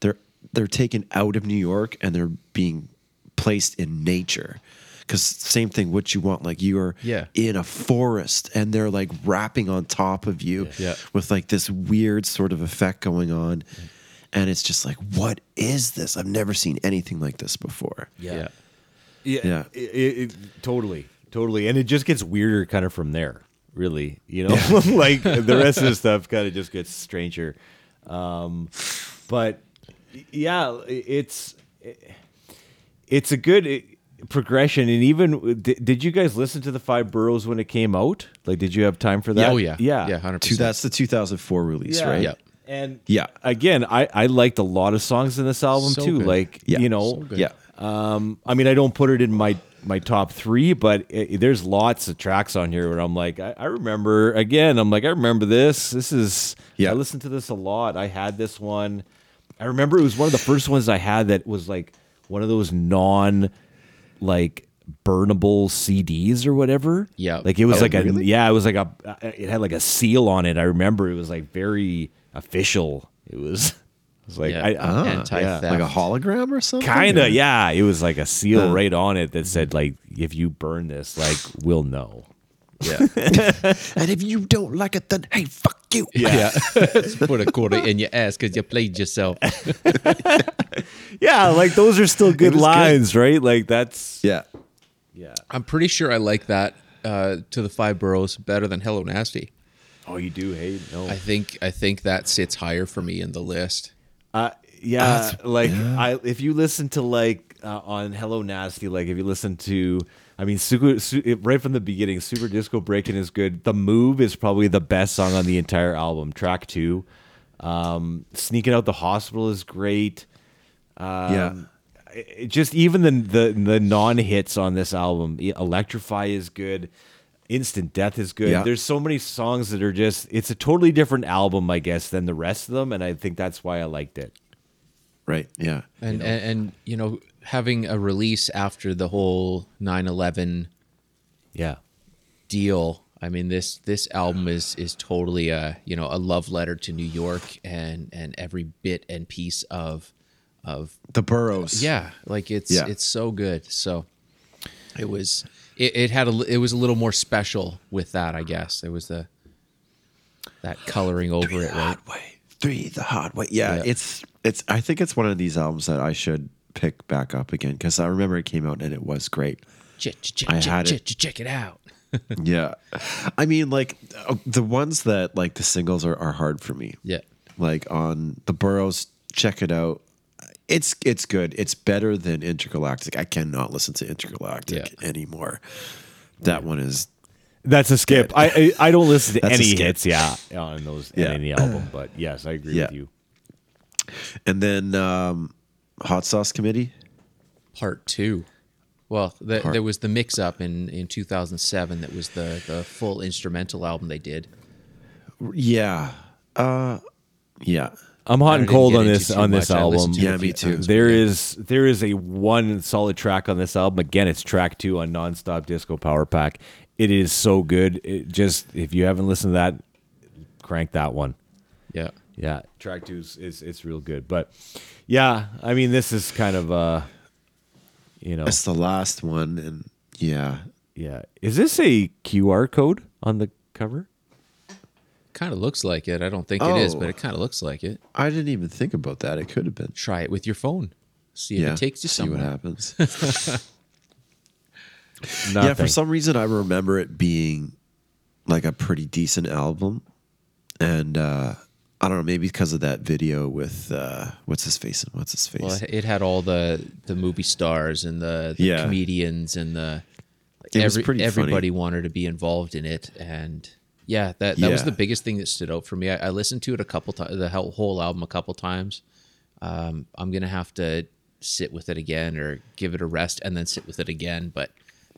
Speaker 2: they're they're taken out of New York and they're being placed in nature because same thing what you want like you are
Speaker 5: Yeah.
Speaker 2: in a forest and they're like rapping on top of you
Speaker 5: Yeah.
Speaker 2: with like this weird sort of effect going on and it's just like what is this i've never seen anything like this before
Speaker 5: yeah.
Speaker 6: Yeah,
Speaker 2: Yeah.
Speaker 6: It, it, it- totally, totally, and it just gets weirder kind of from there. Really, you know, [laughs] like the rest of the stuff kind of just gets stranger. Um, but yeah, it- it's it's a good progression, and even did, did you guys listen to the Five Boroughs when it came out? Like, did you have time for that?
Speaker 5: Oh yeah.
Speaker 6: yeah,
Speaker 5: Yeah. Hundred
Speaker 2: Two,
Speaker 5: percent.
Speaker 2: that's the 2004 release right
Speaker 5: Yeah.
Speaker 6: And
Speaker 2: Yeah.
Speaker 6: again, I I liked a lot of songs in this album
Speaker 5: So
Speaker 6: too.
Speaker 5: good.
Speaker 6: Like,
Speaker 2: Yeah.
Speaker 6: you know,
Speaker 5: So
Speaker 2: yeah
Speaker 6: Um, I mean, I don't put it in my my top three, but it, there's lots of tracks on here where I'm like, I, I remember. Again, I'm like, I remember this. This is.
Speaker 2: Yeah.
Speaker 6: I listened to this a lot. I had this one. I remember it was one of the first ones I had that was like one of those non, like burnable CDs or whatever.
Speaker 5: Yeah.
Speaker 6: like it was
Speaker 2: Oh,
Speaker 6: like a yeah, it was like a it had like a seal on it. I remember it was like very official. It was. [laughs] It was like
Speaker 5: Yeah.
Speaker 6: I, uh,
Speaker 5: Anti-theft.
Speaker 2: like a hologram or something
Speaker 6: Kind of, yeah. It was like a seal
Speaker 2: Huh.
Speaker 6: right on it that said, like, if you burn this, like, we'll know.
Speaker 5: Yeah. [laughs]
Speaker 2: and if you don't like it then hey fuck you
Speaker 5: yeah. [laughs] Put a quarter in your ass because you played yourself. [laughs]
Speaker 6: Yeah, like those are still good
Speaker 2: was good.
Speaker 6: lines, right? Like that's
Speaker 2: yeah
Speaker 6: yeah.
Speaker 5: I'm pretty sure I like that uh, to the five boroughs better than Hello Nasty.
Speaker 6: Oh, you do hate no.
Speaker 5: I think I think that sits higher for me in the list.
Speaker 6: Uh, yeah, like I if you listen to like uh, on Hello Nasty, like if you listen to, I mean, Super, Su- right from the beginning, Super Disco Breaking is good. The Move is probably the best song on the entire album. Track two, um, Sneaking Out the Hospital is great. Um,
Speaker 2: yeah
Speaker 6: it- just even the the, the non hits on this album, Electrify is good. Instant Death is good.
Speaker 2: Yeah.
Speaker 6: There's so many songs that are just it's a totally different album, I guess, than the rest of them, and I think that's why I liked it.
Speaker 2: right yeah
Speaker 5: And, and and you know having a release after the whole 9/11
Speaker 6: Yeah.
Speaker 5: deal. I mean this this album is is totally a you know a love letter to New York and and every bit and piece of of
Speaker 2: the boroughs
Speaker 5: yeah like it's
Speaker 2: Yeah.
Speaker 5: it's so good. So it was it, it had a it was a little more special with that I guess. it was the that coloring over it right.
Speaker 2: hard way three the hard way yeah,
Speaker 5: Yeah.
Speaker 2: it's it's i think it's one of these albums that i should pick back up again because i remember it came out and it was great
Speaker 5: Check, check,
Speaker 2: I
Speaker 5: check,
Speaker 2: had
Speaker 5: check,
Speaker 2: it.
Speaker 5: check it out. [laughs]
Speaker 2: yeah i mean like uh, the ones that like the singles are, are hard for me
Speaker 5: Yeah.
Speaker 2: like on the boroughs check it out it's it's good it's better than intergalactic i cannot listen to intergalactic
Speaker 5: Yeah.
Speaker 2: anymore that one is
Speaker 6: That's a skip. I, I I don't listen to [laughs]
Speaker 2: That's
Speaker 6: any hits, yeah, on those
Speaker 2: Yeah.
Speaker 6: in any album. But yes, I agree
Speaker 2: Yeah.
Speaker 6: with you.
Speaker 2: and then um hot sauce committee
Speaker 5: part two. Well, the,
Speaker 2: Part-
Speaker 5: there was the mix up in, in 2007 that was the, the full instrumental album they did.
Speaker 2: yeah uh yeah
Speaker 6: I'm hot and cold on this on this
Speaker 5: much.
Speaker 6: Album.
Speaker 5: to
Speaker 2: Yeah, me too.
Speaker 5: Times,
Speaker 6: there
Speaker 5: yeah.
Speaker 6: is there is a one solid track on this album. Again, it's track two on Nonstop Disco Power Pack. It is so good. It just if you haven't listened to that, crank that one.
Speaker 5: Yeah.
Speaker 6: Yeah, track two is, is it's real good. But yeah, I mean this is kind of uh you know
Speaker 2: it's the last one, and yeah,
Speaker 6: yeah. Is this a QR code on the cover?
Speaker 5: Kind of looks like it. I don't think it is,
Speaker 2: Oh.
Speaker 5: but it kind of looks like it.
Speaker 2: I didn't even think about that. It could have been.
Speaker 5: Try it with your phone. See if
Speaker 2: yeah,
Speaker 5: it takes you
Speaker 2: see
Speaker 5: somewhere.
Speaker 2: what happens. [laughs] Yeah, for some reason I remember it being like a pretty decent album, and uh I don't know, maybe because of that video with uh what's his face and what's his face.
Speaker 5: Well, it- had all the the movie stars and the, the
Speaker 2: Yeah.
Speaker 5: comedians and the
Speaker 2: It was
Speaker 5: every,
Speaker 2: pretty funny.
Speaker 5: everybody wanted to be involved in it and yeah that that was the biggest thing that stood out for me. I, I listened to it a couple times, the whole whole album a couple times. Um, I'm gonna have to sit with it again or give it a rest and then sit with it again. But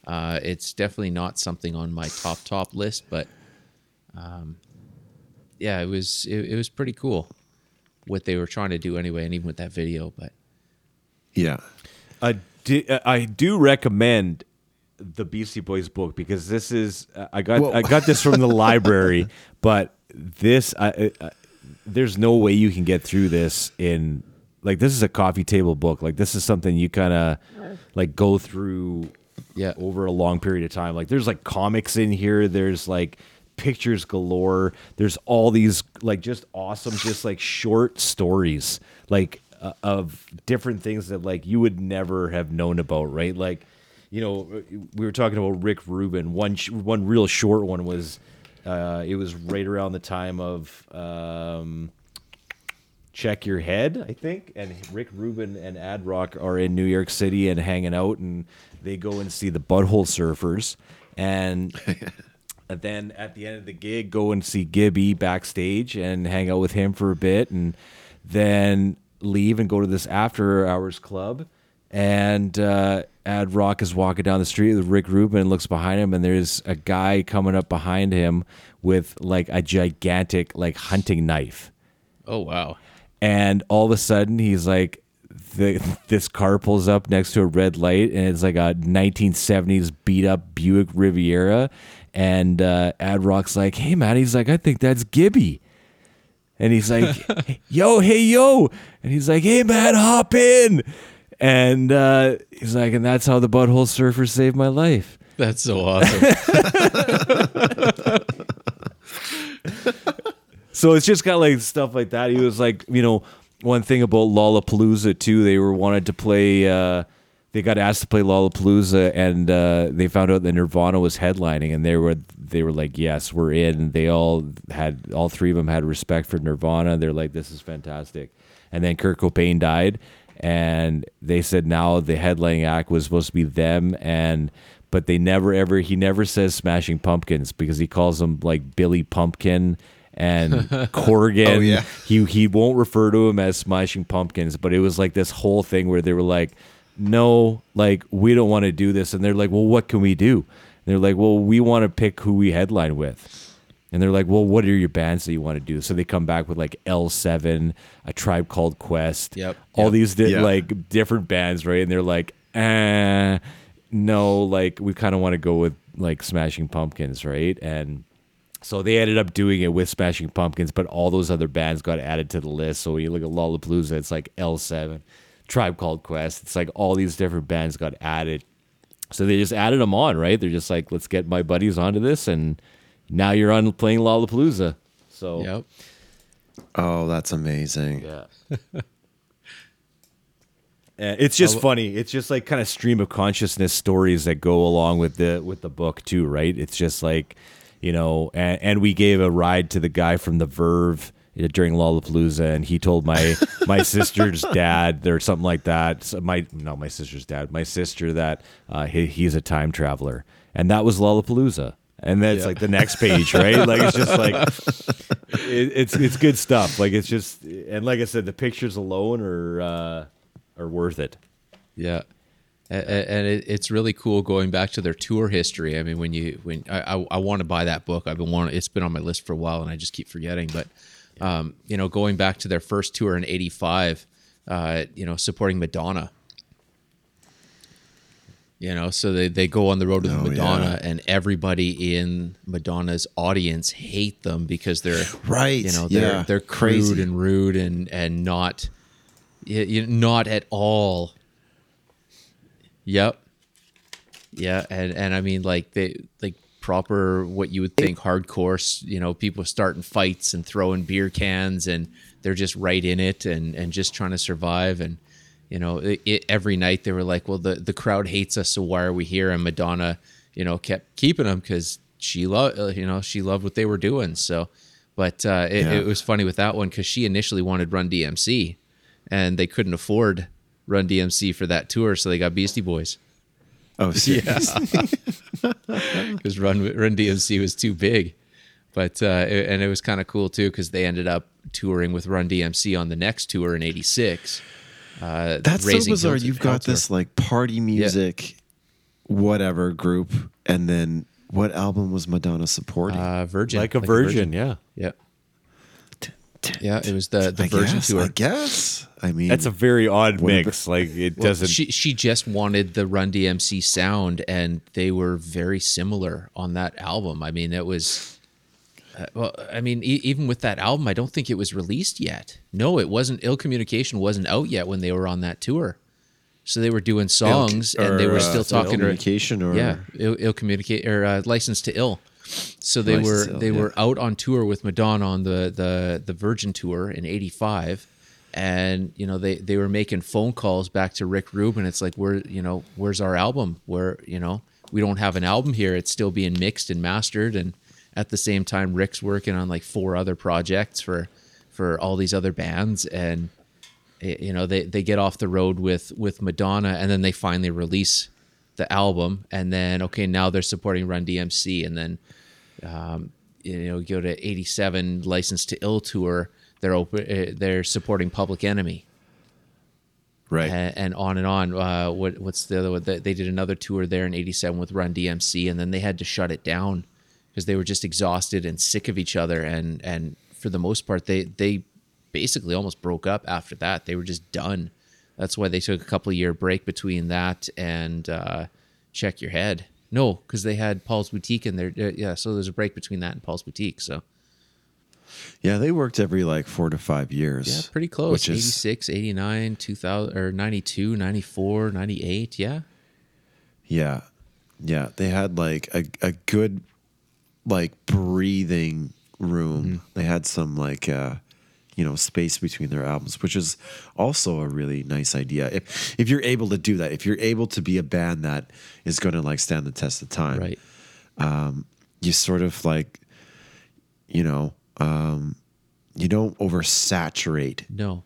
Speaker 5: Uh, it's definitely not something on my top top list, but um, yeah, it was it, it was pretty cool what they were trying to do anyway, and even with that video. But
Speaker 2: Yeah.
Speaker 6: I do, I do recommend the Beastie Boys book because this is I got
Speaker 2: Whoa.
Speaker 6: I got this from the library, [laughs] but this I, I, there's no way you can get through this in like this is a coffee table book. Like this is something you kind of like go through
Speaker 5: Yeah.
Speaker 6: over a long period of time. Like there's like comics in here. There's like pictures galore. There's all these like just awesome, just like short stories, like uh, of different things that like you would never have known about, right? Like, you know, we were talking about Rick Rubin. One one real short one was, uh, it was right around the time of. Um, check your head, I think. And Rick Rubin and Ad Rock are in New York City and hanging out, and they go and see the Butthole Surfers, and. [laughs] And then at the end of the gig, go and see Gibby backstage and hang out with him for a bit, and then leave and go to this after hours club. And uh, Ad Rock is walking down the street with Rick Rubin looks behind him, and there's a guy coming up behind him with like a gigantic like hunting knife.
Speaker 5: Oh wow,
Speaker 6: and all of a sudden he's like the, this car pulls up next to a red light and it's like a 1970s beat up buick riviera and uh, ad rock's like hey man he's like i think that's gibby and he's like [laughs] yo hey yo and he's like hey man hop in and uh, he's like and that's how the butthole surfer saved my life
Speaker 5: that's so awesome. [laughs]
Speaker 6: So it's just kind of like stuff like that. He was like, you know, one thing about Lollapalooza too. They were wanted to play. Uh, they got asked to play Lollapalooza, and uh, they found out that Nirvana was headlining, and they were they were like, yes, we're in. They all had all three of them had respect for Nirvana. They're like, this is fantastic. And then Kurt Cobain died, and they said now the headlining act was supposed to be them and. But they never ever he never says Smashing Pumpkins because he calls them like Billy Pumpkin and [laughs] Corgan.
Speaker 2: Oh, yeah.
Speaker 6: He he won't refer to him as Smashing Pumpkins, but it was like this whole thing where they were like, "No, like we don't want to do this," and they're like, "Well, what can we do?" And they're like, "Well, we want to pick who we headline with." And they're like, "Well, what are your bands that you want to do?" So they come back with like L7, a Tribe Called Quest,
Speaker 5: Yep,
Speaker 6: all
Speaker 5: yep.
Speaker 6: these di-
Speaker 2: Yeah.
Speaker 6: like different bands, right? And they're like, "Eh, no, like we kind of want to go with like Smashing Pumpkins, right?" And so they ended up doing it with Smashing Pumpkins, but all those other bands got added to the list. So when you look at Lollapalooza, it's like L7, Tribe Called Quest. It's like all these different bands got added. So they just added them on, right? They're just like, let's get my buddies onto this, and now you're on playing Lollapalooza. So
Speaker 5: yep.
Speaker 2: Oh, that's amazing.
Speaker 6: yeah. [laughs] It's just oh, funny. It's just like kind of stream of consciousness stories that go along with the with the book too, right? It's just like, you know, and, and we gave a ride to the guy from the Verve during Lollapalooza, and he told my my sister's [laughs] dad or something like that. So my no, my sister's dad, my sister that uh, he, he's a time traveler, and that was Lollapalooza. And then it's like the next page, right? Like it's just like [laughs] it, it's it's good stuff. Like it's just and like I said, the pictures alone are uh, are worth it.
Speaker 5: Yeah, and it's really cool going back to their tour history. I mean, when you when I I, I want to buy that book, I've been wanting. It's been on my list for a while, and I just keep forgetting. But um, you know, going back to their first tour in '85, uh, you know, supporting Madonna. You know, so they, they go on the road with
Speaker 2: Oh,
Speaker 5: Madonna, and everybody in Madonna's audience hate them because they're
Speaker 2: Right,
Speaker 5: You know, they're
Speaker 2: yeah.
Speaker 5: they're crude
Speaker 2: Crazy.
Speaker 5: and rude and and not, you, not at all Yep. Yeah, and and I mean like they like proper what you would think hardcore, you know, people starting fights and throwing beer cans and they're just right in it and and just trying to survive and you know, it, it, every night they were like, well the the crowd hates us, so why are we here? And Madonna, you know, kept keeping them cuz she loved you know, she loved what they were doing. So but uh, it,
Speaker 2: Yeah.
Speaker 5: it was funny with that one because she initially wanted Run DMC, and they couldn't afford Run DMC for that tour, so they got Beastie Boys
Speaker 2: Oh, [laughs] serious. [laughs]
Speaker 5: because Run Run DMC was too big. But uh, it- and it was kind of cool too because they ended up touring with Run DMC on the next tour in '86. Uh,
Speaker 2: That's so bizarre.
Speaker 5: Hell-
Speaker 2: You've got
Speaker 5: Tour.
Speaker 2: this like party music whatever group, and then what album was Madonna supporting?
Speaker 5: Uh, Virgin,
Speaker 6: Like a virgin, yeah.
Speaker 5: Yeah, yeah. It was the the
Speaker 2: I
Speaker 5: Virgin
Speaker 2: guess,
Speaker 5: tour.
Speaker 2: I guess. I mean,
Speaker 6: That's a very odd
Speaker 2: What
Speaker 6: mix. Like it
Speaker 5: Well,
Speaker 6: doesn't.
Speaker 5: She she just wanted the Run DMC sound, and they were very similar on that album. I mean, it was. Uh, well, I mean, e- even with that album, I don't think it was released yet. No, it wasn't. Ill Communication wasn't out yet when they were on that tour. So they were doing songs, and they were
Speaker 2: uh,
Speaker 5: still
Speaker 2: Ill
Speaker 5: talking to
Speaker 2: Communication or-
Speaker 5: yeah, ill, ill communicate or uh, license to ill. So they
Speaker 2: License
Speaker 5: were they
Speaker 2: yeah.
Speaker 5: were out on tour with Madonna on the the the Virgin tour in '85, and you know they they were making phone calls back to Rick Rubin. It's like where you know where's our album? Where you know we don't have an album here. It's still being mixed and mastered, and at the same time Rick's working on like four other projects for for all these other bands and you know they they get off the road with with Madonna and then they finally release the album and then okay now they're supporting Run DMC and then um, you know go to 87 license to ill tour they're open uh, they're supporting Public Enemy.
Speaker 2: Right.
Speaker 5: and, and on and on. Uh, what what's the other one? They, they did another tour there in 87 with Run DMC and then they had to shut it down because they were just exhausted and sick of each other and and for the most part they they basically almost broke up after that. They were just done. That's why they took a couple year break between that and uh, check your head no because they had paul's boutique in there yeah so there's a break between that and paul's boutique so
Speaker 2: Yeah, they worked every like four to five years.
Speaker 5: yeah pretty close
Speaker 2: Which is
Speaker 5: 86 89 2000 or 92 94 98 yeah
Speaker 2: yeah, yeah. They had like a a good like breathing room.
Speaker 5: Mm-hmm.
Speaker 2: They had some like uh you know space between their albums, which is also a really nice idea. If if you're able to do that, if you're able to be a band that is going to like stand the test of time,
Speaker 5: right
Speaker 2: you sort of like you know um you don't oversaturate
Speaker 5: no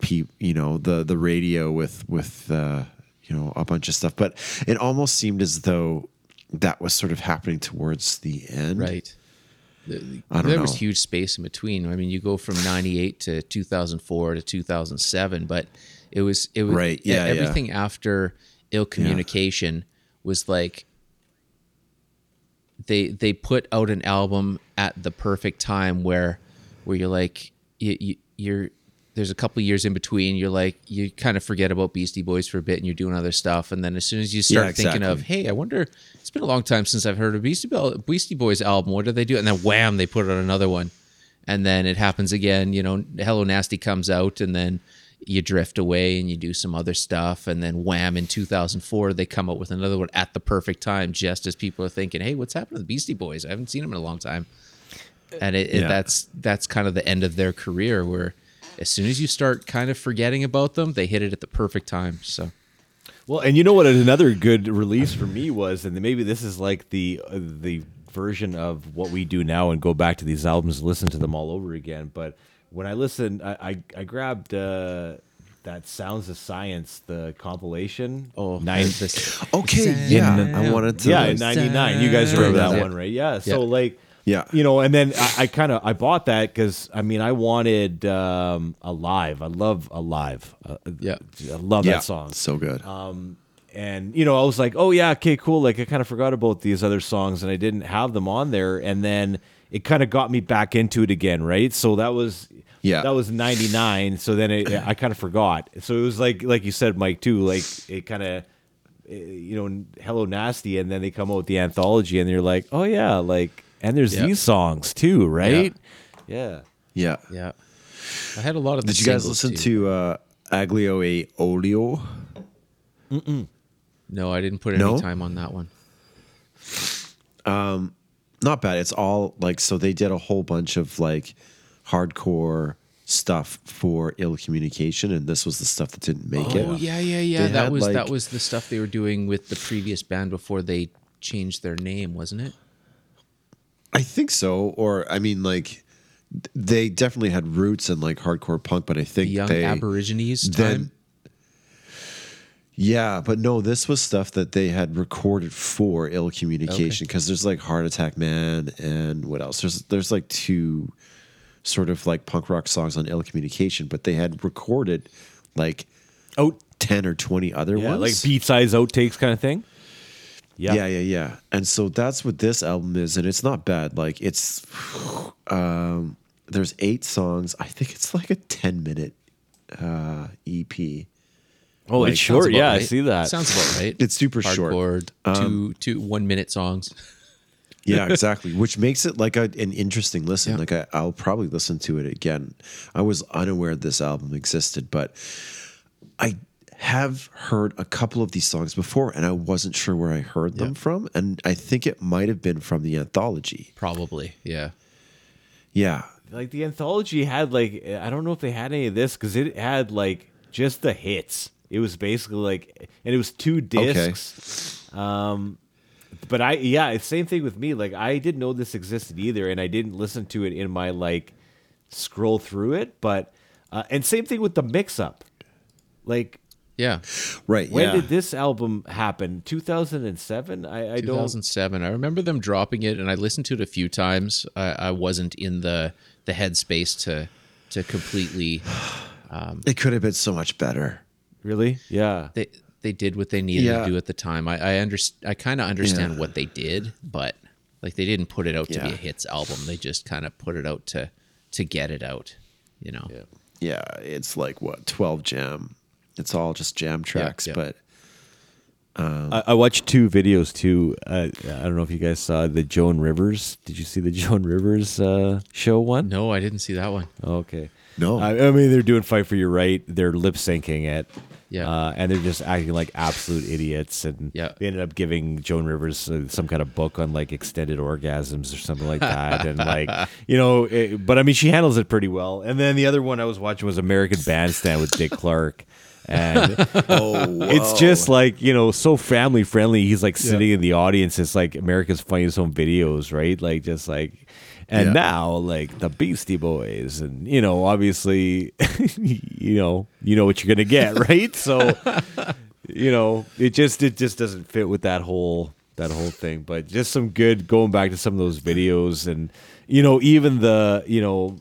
Speaker 2: pe- you know the the radio with with uh you know a bunch of stuff but it almost seemed as though that was sort of happening towards the end
Speaker 5: Right. The-
Speaker 2: I don't
Speaker 5: there was huge space in between. I mean, you go from '98 to 2004 to 2007, but it was it was
Speaker 2: Right, yeah, yeah.
Speaker 5: everything after ill communication was like they they put out an album at the perfect time where where you're like you, you, you're there's a couple years in between you're like you kind of forget about beastie boys for a bit and you're doing other stuff. And then as soon as you start
Speaker 2: Yeah,
Speaker 5: thinking of hey i wonder it's been a long time since i've heard a beastie, beastie boys album. What did they do? And then wham they put out another one. And then it happens again you know hello nasty comes out and then you drift away and you do some other stuff. And then wham in 2004 they come out with another one at the perfect time just as people are thinking hey what's happened to the beastie boys? I haven't seen them in a long time. And it, it- that's that's kind of the end of their career where as soon as you start kind of forgetting about them they hit it at the perfect time so
Speaker 6: Well, and you know what? Another good release for me was, and maybe this is like the uh, the version of what we do now, and go back to these albums, listen to them all over again. But when I listened, I I, I grabbed uh, that Sounds of Science, the compilation.
Speaker 5: oh
Speaker 6: nine.
Speaker 5: this
Speaker 2: okay yeah
Speaker 6: In-
Speaker 2: i wanted to
Speaker 6: yeah, in '99. You guys remember that one, right? Yeah. So
Speaker 5: Yeah.
Speaker 6: like.
Speaker 2: Yeah.
Speaker 6: you know, and then I, I kind of I bought that because I mean I wanted um, Alive. I love Alive. Uh,
Speaker 5: Yeah.
Speaker 6: I love
Speaker 2: yeah
Speaker 6: that song
Speaker 2: so good Um,
Speaker 6: and you know i was like oh yeah okay cool like i kind of forgot about these other songs and i didn't have them on there and then it kind of got me back into it again right so that was
Speaker 2: Yeah.
Speaker 6: that was 99 so then it, i kind of forgot so it was like like you said mike too like it kind of you know hello nasty and then they come out with the anthology and you're like oh yeah like and there's
Speaker 5: Yeah.
Speaker 6: these songs too right yeah,
Speaker 2: yeah
Speaker 5: yeah i had a lot of
Speaker 2: did you guys listen
Speaker 5: too.
Speaker 2: to uh aglio e olio
Speaker 5: no i didn't put any
Speaker 2: No?
Speaker 5: time on that one Um,
Speaker 2: not bad it's all like so they did a whole bunch of like hardcore stuff for ill communication and this was the stuff that didn't make it
Speaker 5: Oh yeah, yeah, yeah.
Speaker 2: They
Speaker 5: that
Speaker 2: had,
Speaker 5: was that was the stuff they were doing with the previous band before they changed their name, wasn't it?
Speaker 2: I think so. Or I mean, like they definitely had roots in like hardcore punk, but I
Speaker 5: The
Speaker 2: think
Speaker 5: young
Speaker 2: they
Speaker 5: Aborigines
Speaker 2: then-
Speaker 5: time.
Speaker 2: Yeah, but no, this was stuff that they had recorded for ill communication because there's like Heart Attack Man and what else? There's there's like two sort of like punk rock songs on ill communication, but they had recorded like
Speaker 6: out
Speaker 2: ten or twenty other
Speaker 6: yeah
Speaker 2: ones.
Speaker 6: like beat size outtakes kind of thing Yeah.
Speaker 2: yeah, yeah, yeah. And so that's what this album is, and it's not bad. Like it's, um, there's eight songs. I think it's like a ten minute uh, EP.
Speaker 6: Oh,
Speaker 2: Like,
Speaker 6: it's short.
Speaker 5: about
Speaker 6: Yeah, I see that.
Speaker 5: Sounds about right.
Speaker 2: It's super short.
Speaker 5: Hardcore, two two one minute songs. [laughs]
Speaker 2: Yeah, exactly. Which makes it like a, an interesting listen.
Speaker 5: Yeah.
Speaker 2: Like I, I'll probably listen to it again. I was unaware this album existed, but I have heard a couple of these songs before, and I wasn't sure where I heard them
Speaker 5: Yeah.
Speaker 2: from. And I think it might have been from the anthology.
Speaker 5: Probably, yeah.
Speaker 2: Yeah,
Speaker 6: like the anthology had like I don't know if they had any of this because it had like just the hits. It was basically like, and it was two discs. Um, but I yeah, same thing with me. Like I didn't know this existed either, and I didn't listen to it in my like scroll through it. But uh, and same thing with the mix up. Like
Speaker 5: Yeah.
Speaker 2: right.
Speaker 6: when
Speaker 2: yeah.
Speaker 6: did this album happen? Two thousand and seven. I, I don't.
Speaker 5: 2007. I remember them dropping it, and I listened to it a few times. I, I wasn't in the the headspace to to completely.
Speaker 2: Um, it could have been so much better.
Speaker 6: Really? Yeah.
Speaker 5: They they did what they needed
Speaker 2: Yeah.
Speaker 5: to do at the time. I I, under, I kind of understand
Speaker 2: Yeah.
Speaker 5: what they did, but like they didn't put it out to be a hits album. They just kind of put it out to to get it out. You know.
Speaker 6: Yeah.
Speaker 2: Yeah, it's like what twelve jam. It's all just jam tracks,
Speaker 5: yeah.
Speaker 2: but
Speaker 6: I, I watched two videos too. Uh, I don't know if you guys saw the Joan Rivers. Did you see the [laughs] Joan Rivers uh, show one?
Speaker 5: No, I didn't see that one.
Speaker 6: Okay.
Speaker 2: No.
Speaker 6: I, I mean, they're doing Fight for Your Right. They're lip syncing it.
Speaker 5: Yeah.
Speaker 6: Uh, and they're just acting like absolute idiots. And
Speaker 5: Yeah.
Speaker 6: they ended up giving Joan Rivers uh, some kind of book on like extended orgasms or something like that. and like, [laughs] you know, it, but I mean, she handles it pretty well. And then the other one I was watching was American Bandstand with Dick Clark. And [laughs]
Speaker 2: oh,
Speaker 6: it's just like you know so family friendly. He's like sitting in the audience. It's like america's funniest home videos right? Like just like and
Speaker 2: Yeah.
Speaker 6: now like the beastie boys and you know obviously [laughs] you know you know what you're gonna get [laughs] right? So you know it just it just doesn't fit with that whole that whole thing. But just some good going back to some of those videos and you know even the you know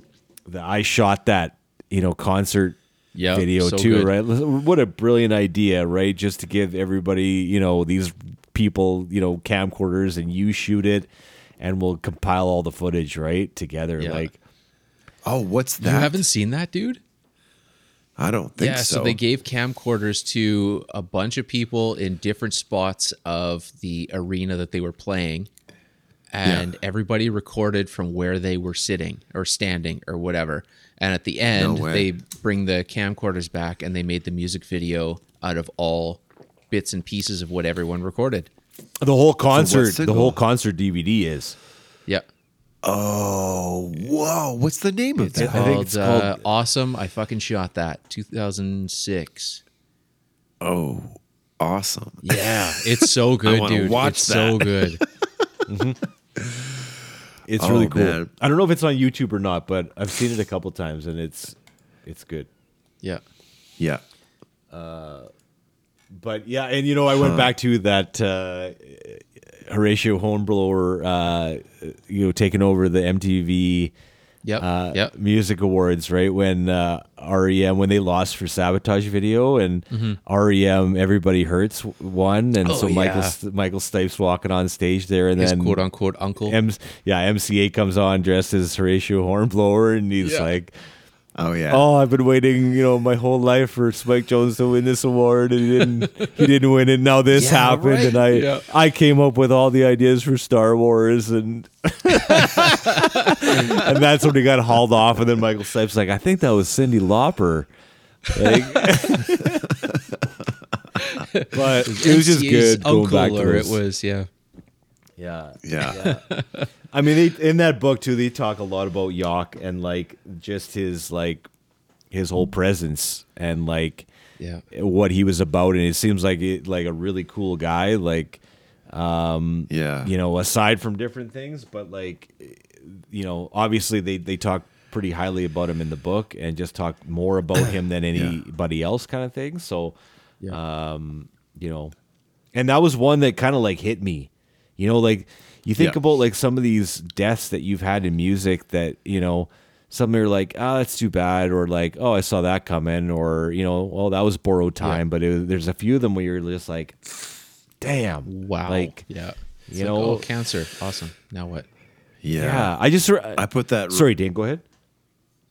Speaker 6: the i shot that you know concert
Speaker 5: Yeah,
Speaker 6: video
Speaker 5: so
Speaker 6: too
Speaker 5: good.
Speaker 6: right what a brilliant idea right just to give everybody you know these people you know camcorders and you shoot it and we'll compile all the footage right together
Speaker 5: Yeah.
Speaker 6: like
Speaker 2: oh, what's that?
Speaker 5: You haven't seen that, dude?
Speaker 2: I don't think
Speaker 5: yeah,
Speaker 2: so.
Speaker 5: so. they gave camcorders to a bunch of people in different spots of the arena that they were playing, and everybody recorded from where they were sitting or standing or whatever. And at the end,
Speaker 2: way.
Speaker 5: they bring the camcorders back and they made the music video out of all bits and pieces of what everyone recorded.
Speaker 6: the whole concert the whole concert dvd is
Speaker 5: Yeah.
Speaker 2: oh, whoa! What's the name of that?
Speaker 6: I think it's
Speaker 5: uh,
Speaker 6: called-
Speaker 5: Awesome. I fucking shot that. 2006.
Speaker 2: oh, awesome!
Speaker 5: Yeah, it's so [laughs] good,
Speaker 2: wanna
Speaker 5: dude.
Speaker 2: watch
Speaker 5: it's so good. [laughs]
Speaker 6: it's
Speaker 2: Oh,
Speaker 6: really cool
Speaker 2: man.
Speaker 6: i don't know if it's on youtube or not but i've seen it a couple times and it's it's good
Speaker 5: Yeah.
Speaker 2: Yeah,
Speaker 6: but yeah, and you know, I went back to that uh, Horatio Hornblower, uh, you know, taking over the MTV
Speaker 5: Yep.
Speaker 6: uh,
Speaker 5: yep.
Speaker 6: Music Awards, right? When uh, REM, when they lost for Sabotage Video, and REM, Everybody Hurts won, and
Speaker 5: Oh,
Speaker 6: so Michael
Speaker 5: yeah.
Speaker 6: Michael Stipes walking on stage there, and
Speaker 5: His
Speaker 6: then
Speaker 5: quote unquote uncle.
Speaker 6: M- yeah, MCA comes on dressed as Horatio Hornblower, and he's
Speaker 5: Yeah.
Speaker 6: like.
Speaker 2: Oh yeah.
Speaker 6: Oh, I've been waiting, you know, my whole life for Spike Jonze to win this award, and he didn't. he didn't win it. Now this
Speaker 5: Yeah,
Speaker 6: happened,
Speaker 5: right.
Speaker 6: and I,
Speaker 5: Yeah.
Speaker 6: I came up with all the ideas for Star Wars, and [laughs] and that's when he got hauled off. And then Michael Stipe's like, I think that was Cyndi Lauper. Like, [laughs] but it was just
Speaker 5: MCA's
Speaker 6: good going
Speaker 5: Uncle,
Speaker 6: back to
Speaker 5: or it was yeah.
Speaker 6: Yeah,
Speaker 2: yeah. [laughs]
Speaker 6: I mean, they, in that book too, they talk a lot about Yauch and like just his like his whole presence and like
Speaker 5: Yeah.
Speaker 6: what he was about, and it seems like it, like a really cool guy. Like um,
Speaker 2: yeah.
Speaker 6: you know, aside from different things, but like you know, obviously they they talk pretty highly about him in the book and just talk more about him than [coughs] anybody else, kind of thing. So, um, you know, and that was one that kind of like hit me. You know, like you think
Speaker 2: Yeah.
Speaker 6: about like some of these deaths that you've had in music that you know. Some are like, oh, that's too bad, or like, oh, I saw that coming, or you know, well, that was borrowed time. But it, there's a few of them where you're just like, damn,
Speaker 5: Wow.
Speaker 6: like
Speaker 5: yeah. It's
Speaker 6: you
Speaker 5: like,
Speaker 6: know-
Speaker 5: oh, cancer. Awesome. Now what?
Speaker 2: Yeah.
Speaker 6: yeah. I just
Speaker 2: I put that.
Speaker 6: sorry, Dan, go ahead.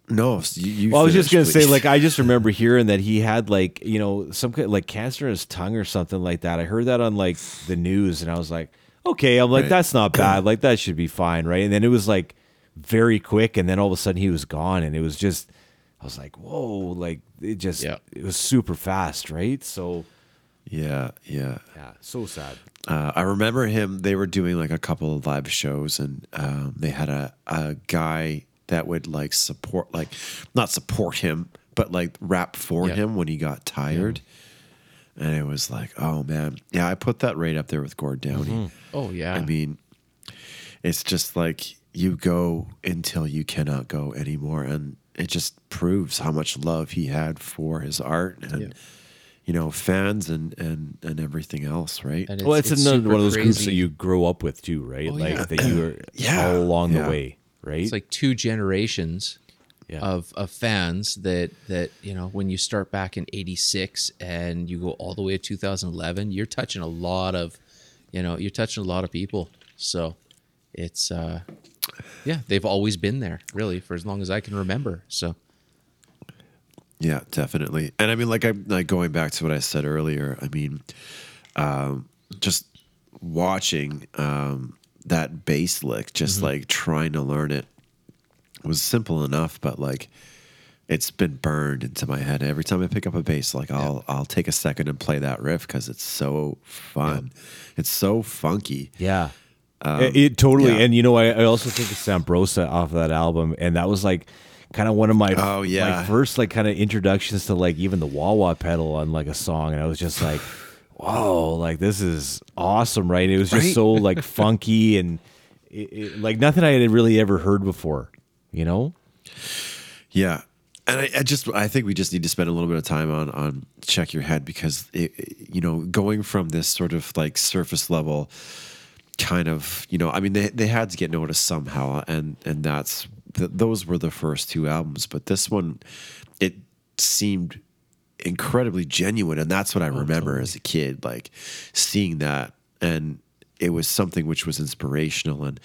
Speaker 2: No, you. you
Speaker 6: Well, I was just gonna
Speaker 2: finish,
Speaker 6: say, like, I just [laughs] remember hearing that he had like, you know, some kind like cancer in his tongue or something like that. I heard that on like the news, and I was like, okay, I'm like,
Speaker 2: Right.
Speaker 6: that's not bad. [clears throat] Like, that should be fine, right? And then it was like very quick, and then all of a sudden he was gone, and it was just, I was like, whoa, like it just,
Speaker 5: Yeah.
Speaker 6: it was super fast, right? So,
Speaker 2: Yeah, yeah.
Speaker 6: yeah, so sad.
Speaker 2: Uh, I remember him. They were doing like a couple of live shows, and um, they had a, a guy that would like support, like not support him, but like rap for
Speaker 5: Yeah.
Speaker 2: him when he got tired. And it was like, oh man, yeah. I put that right up there with Gord Downie. Mm-hmm.
Speaker 5: Oh yeah.
Speaker 2: I mean, it's just like you go until you cannot go anymore, and it just proves how much love he had for his art and
Speaker 5: Yeah.
Speaker 2: you know fans and and and everything else, right?
Speaker 5: And
Speaker 6: well, it's, another one of those groups that you grow up with too, right?
Speaker 5: Oh,
Speaker 6: like
Speaker 5: yeah.
Speaker 6: that you are [clears throat]
Speaker 2: Yeah,
Speaker 6: all along
Speaker 2: yeah.
Speaker 6: the way, right?
Speaker 5: It's like two generations
Speaker 6: Yeah.
Speaker 5: of of fans that that you know when you start back in 86 and you go all the way to 2011 you're touching a lot of you know you're touching a lot of people so it's uh yeah they've always been there really for as long as I can remember so
Speaker 2: Yeah, definitely. And I mean, like i'm like going back to what I said earlier. I mean, um, just watching um, that bass lick, just like trying to learn it, was simple enough. But like, it's been burned into my head. Every time I pick up a bass, like I'll I'll take a second and play that riff because it's so fun. It's so funky.
Speaker 6: Yeah. it, it totally.
Speaker 2: Um, yeah.
Speaker 6: And you know, I, I also think of Sabrosa off of that album, and that was like kind of one of my
Speaker 2: Oh, yeah.
Speaker 6: my first like kind of introductions to like even the wah wah pedal on like a song, and I was just like, [sighs] whoa, like this is awesome, right? It was just
Speaker 2: Right?
Speaker 6: so like funky and it, it, like nothing I had really ever heard before, you know?
Speaker 2: Yeah. And I, I just I think we just need to spend a little bit of time on on check your head because it, you know going from this sort of like surface level kind of you know I mean they they had to get noticed somehow and and that's th- those were the first two albums but this one it seemed incredibly genuine and that's what I oh, remember as a kid like seeing that and it was something which was inspirational and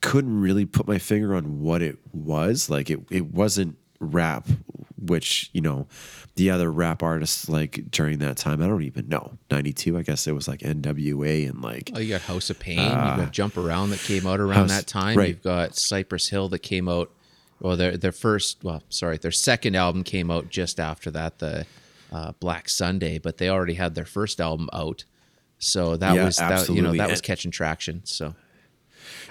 Speaker 2: couldn't really put my finger on what it was. Like it, it wasn't rap, which you know, the other rap artists like during that time. I don't even know. Ninety two, I guess it was like N.W.A. and like
Speaker 5: oh you got House of Pain you've got Jump Around that came out around
Speaker 2: House-
Speaker 5: that time
Speaker 2: right.
Speaker 5: you've got Cypress Hill that came out well their their first well sorry their second album came out just after that the uh, Black Sunday but they already had their first album out so that
Speaker 2: Yeah,
Speaker 5: was that you know that was catching traction so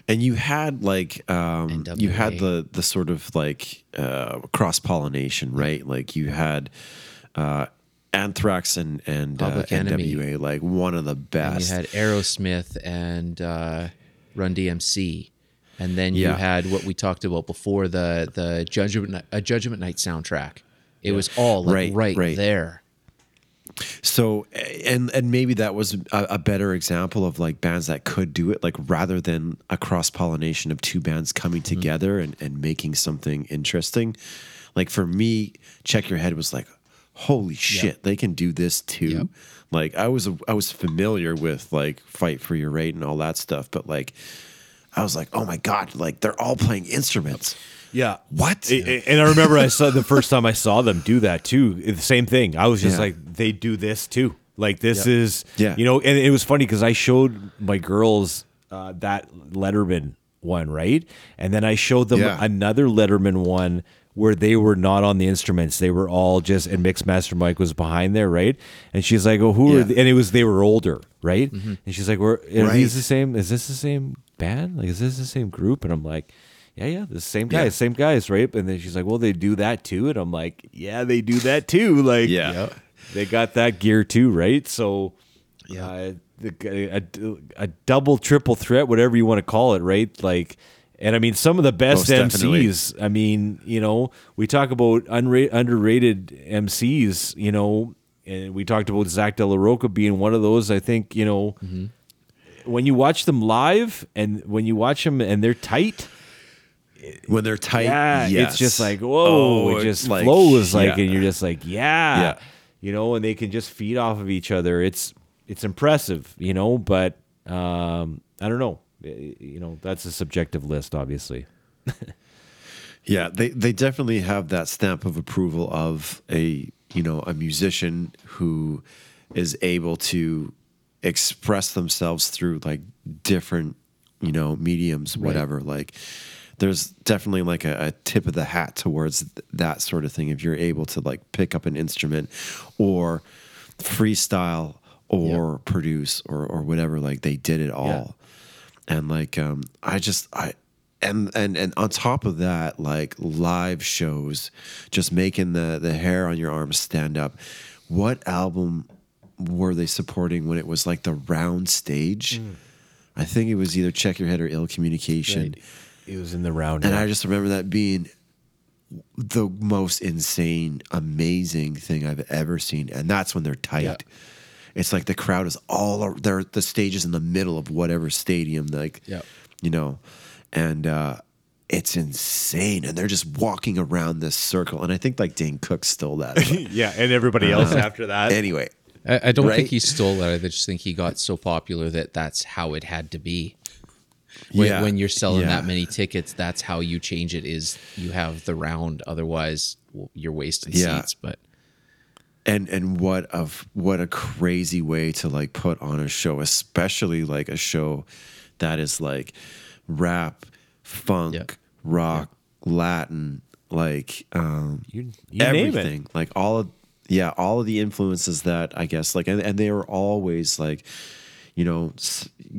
Speaker 2: and you had like um you had the the sort of like uh cross pollination right like you had uh anthrax and and uh,
Speaker 5: Enemy.
Speaker 2: nwa like one of the
Speaker 5: And
Speaker 2: best
Speaker 5: you had Aerosmith and uh, Run DMC, and then you had what we talked about before the the Judgment a Judgment Night soundtrack. It was all like
Speaker 2: Right,
Speaker 5: right,
Speaker 2: right.
Speaker 5: there.
Speaker 2: So and and maybe that was a, a better example of like bands that could do it, like rather than a cross pollination of two bands coming
Speaker 5: Mm-hmm.
Speaker 2: together and, and making something interesting. Like for me, Check Your Head was like, holy shit, they can do this too.
Speaker 5: Yep.
Speaker 2: Like I was I was familiar with like Fight for Your Right and all that stuff, but like I was like, oh my god, like they're all playing instruments.
Speaker 6: Yeah.
Speaker 2: What?
Speaker 6: A- And I remember I saw the first time I saw them do that too. The same thing. I was just
Speaker 2: Yeah.
Speaker 6: like, they do this too. Like this is,
Speaker 2: Yeah.
Speaker 6: you know. And it was funny because I showed my girls uh, that Letterman one, right? And then I showed them
Speaker 2: Yeah.
Speaker 6: another Letterman one where they were not on the instruments; they were all just, and Mixmaster Mike was behind there, right? And she's like, "Oh, who are?"
Speaker 2: Yeah.
Speaker 6: The, and it was they were older, right? And she's like, "We're are
Speaker 2: Right.
Speaker 6: these the same? Is this the same band? Like, is this the same group?" And I'm like. Yeah, yeah, the same guys,
Speaker 2: Yeah.
Speaker 6: same guys, right? And then she's like, "Well, they do that too," and I'm like, "Yeah, they do that too." [laughs] Like,
Speaker 2: Yeah. Yep.
Speaker 6: they got that gear too, right? So,
Speaker 5: Yeah.
Speaker 6: uh, the, a, a double, triple threat, whatever you want to call it, right? Like, and I mean, some of the best
Speaker 2: Most definitely.
Speaker 6: MCs. I mean, you know, we talk about unra- underrated MCs. You know, and we talked about Zack de la Rocha being one of those. I think you know.
Speaker 2: Mm-hmm.
Speaker 6: When you watch them live, and when you watch them and they're tight,
Speaker 2: When they're tight,
Speaker 6: yeah,
Speaker 2: yes.
Speaker 6: it's just like whoa,
Speaker 2: Oh,
Speaker 6: it just
Speaker 2: like,
Speaker 6: flows like,
Speaker 2: yeah.
Speaker 6: and you're just like, yeah,
Speaker 2: Yeah.
Speaker 6: you know, and they can just feed off of each other. It's it's impressive, you know, but um, I don't know. You know, that's a subjective list, obviously. [laughs]
Speaker 2: Yeah, they they definitely have that stamp of approval of a you know a musician who is able to express themselves through like different you know mediums, whatever. Like, there's definitely like a, a tip of the hat towards th- that sort of thing. If you're able to like pick up an instrument or freestyle or produce or or whatever, like they did it all. And like um i just i and and and on top of that like live shows just making the the hair on your arms stand up what album were they supporting when it was like the round stage? I think it was either check your head or ill communication
Speaker 6: It was in the round.
Speaker 2: and
Speaker 6: yeah.
Speaker 2: I just remember that being the most insane, amazing thing I've ever seen. And that's when they're tight.
Speaker 6: Yeah.
Speaker 2: It's like the crowd is all ar- they're the stage is in the middle of whatever stadium, like
Speaker 5: Yeah.
Speaker 2: you know, and uh it's insane. And they're just walking around this circle. And I think like Dane Cook stole that. [laughs]
Speaker 6: yeah, and everybody else after that.
Speaker 2: anyway.
Speaker 5: I, I don't
Speaker 2: Right?
Speaker 5: think he stole that. I just think he got so popular that that's how it had to be. When,
Speaker 2: Yeah.
Speaker 5: when you're selling
Speaker 2: Yeah.
Speaker 5: that many tickets, that's how you change it. Is you have the round. Otherwise, you're wasting
Speaker 2: Yeah.
Speaker 5: seats. But
Speaker 2: and and what of what a crazy way to like put on a show especially like a show that is like rap funk
Speaker 5: Yeah.
Speaker 2: rock latin like um
Speaker 6: You- you name it.
Speaker 2: everything like all of yeah all of the influences that i guess like and, and they were always like you know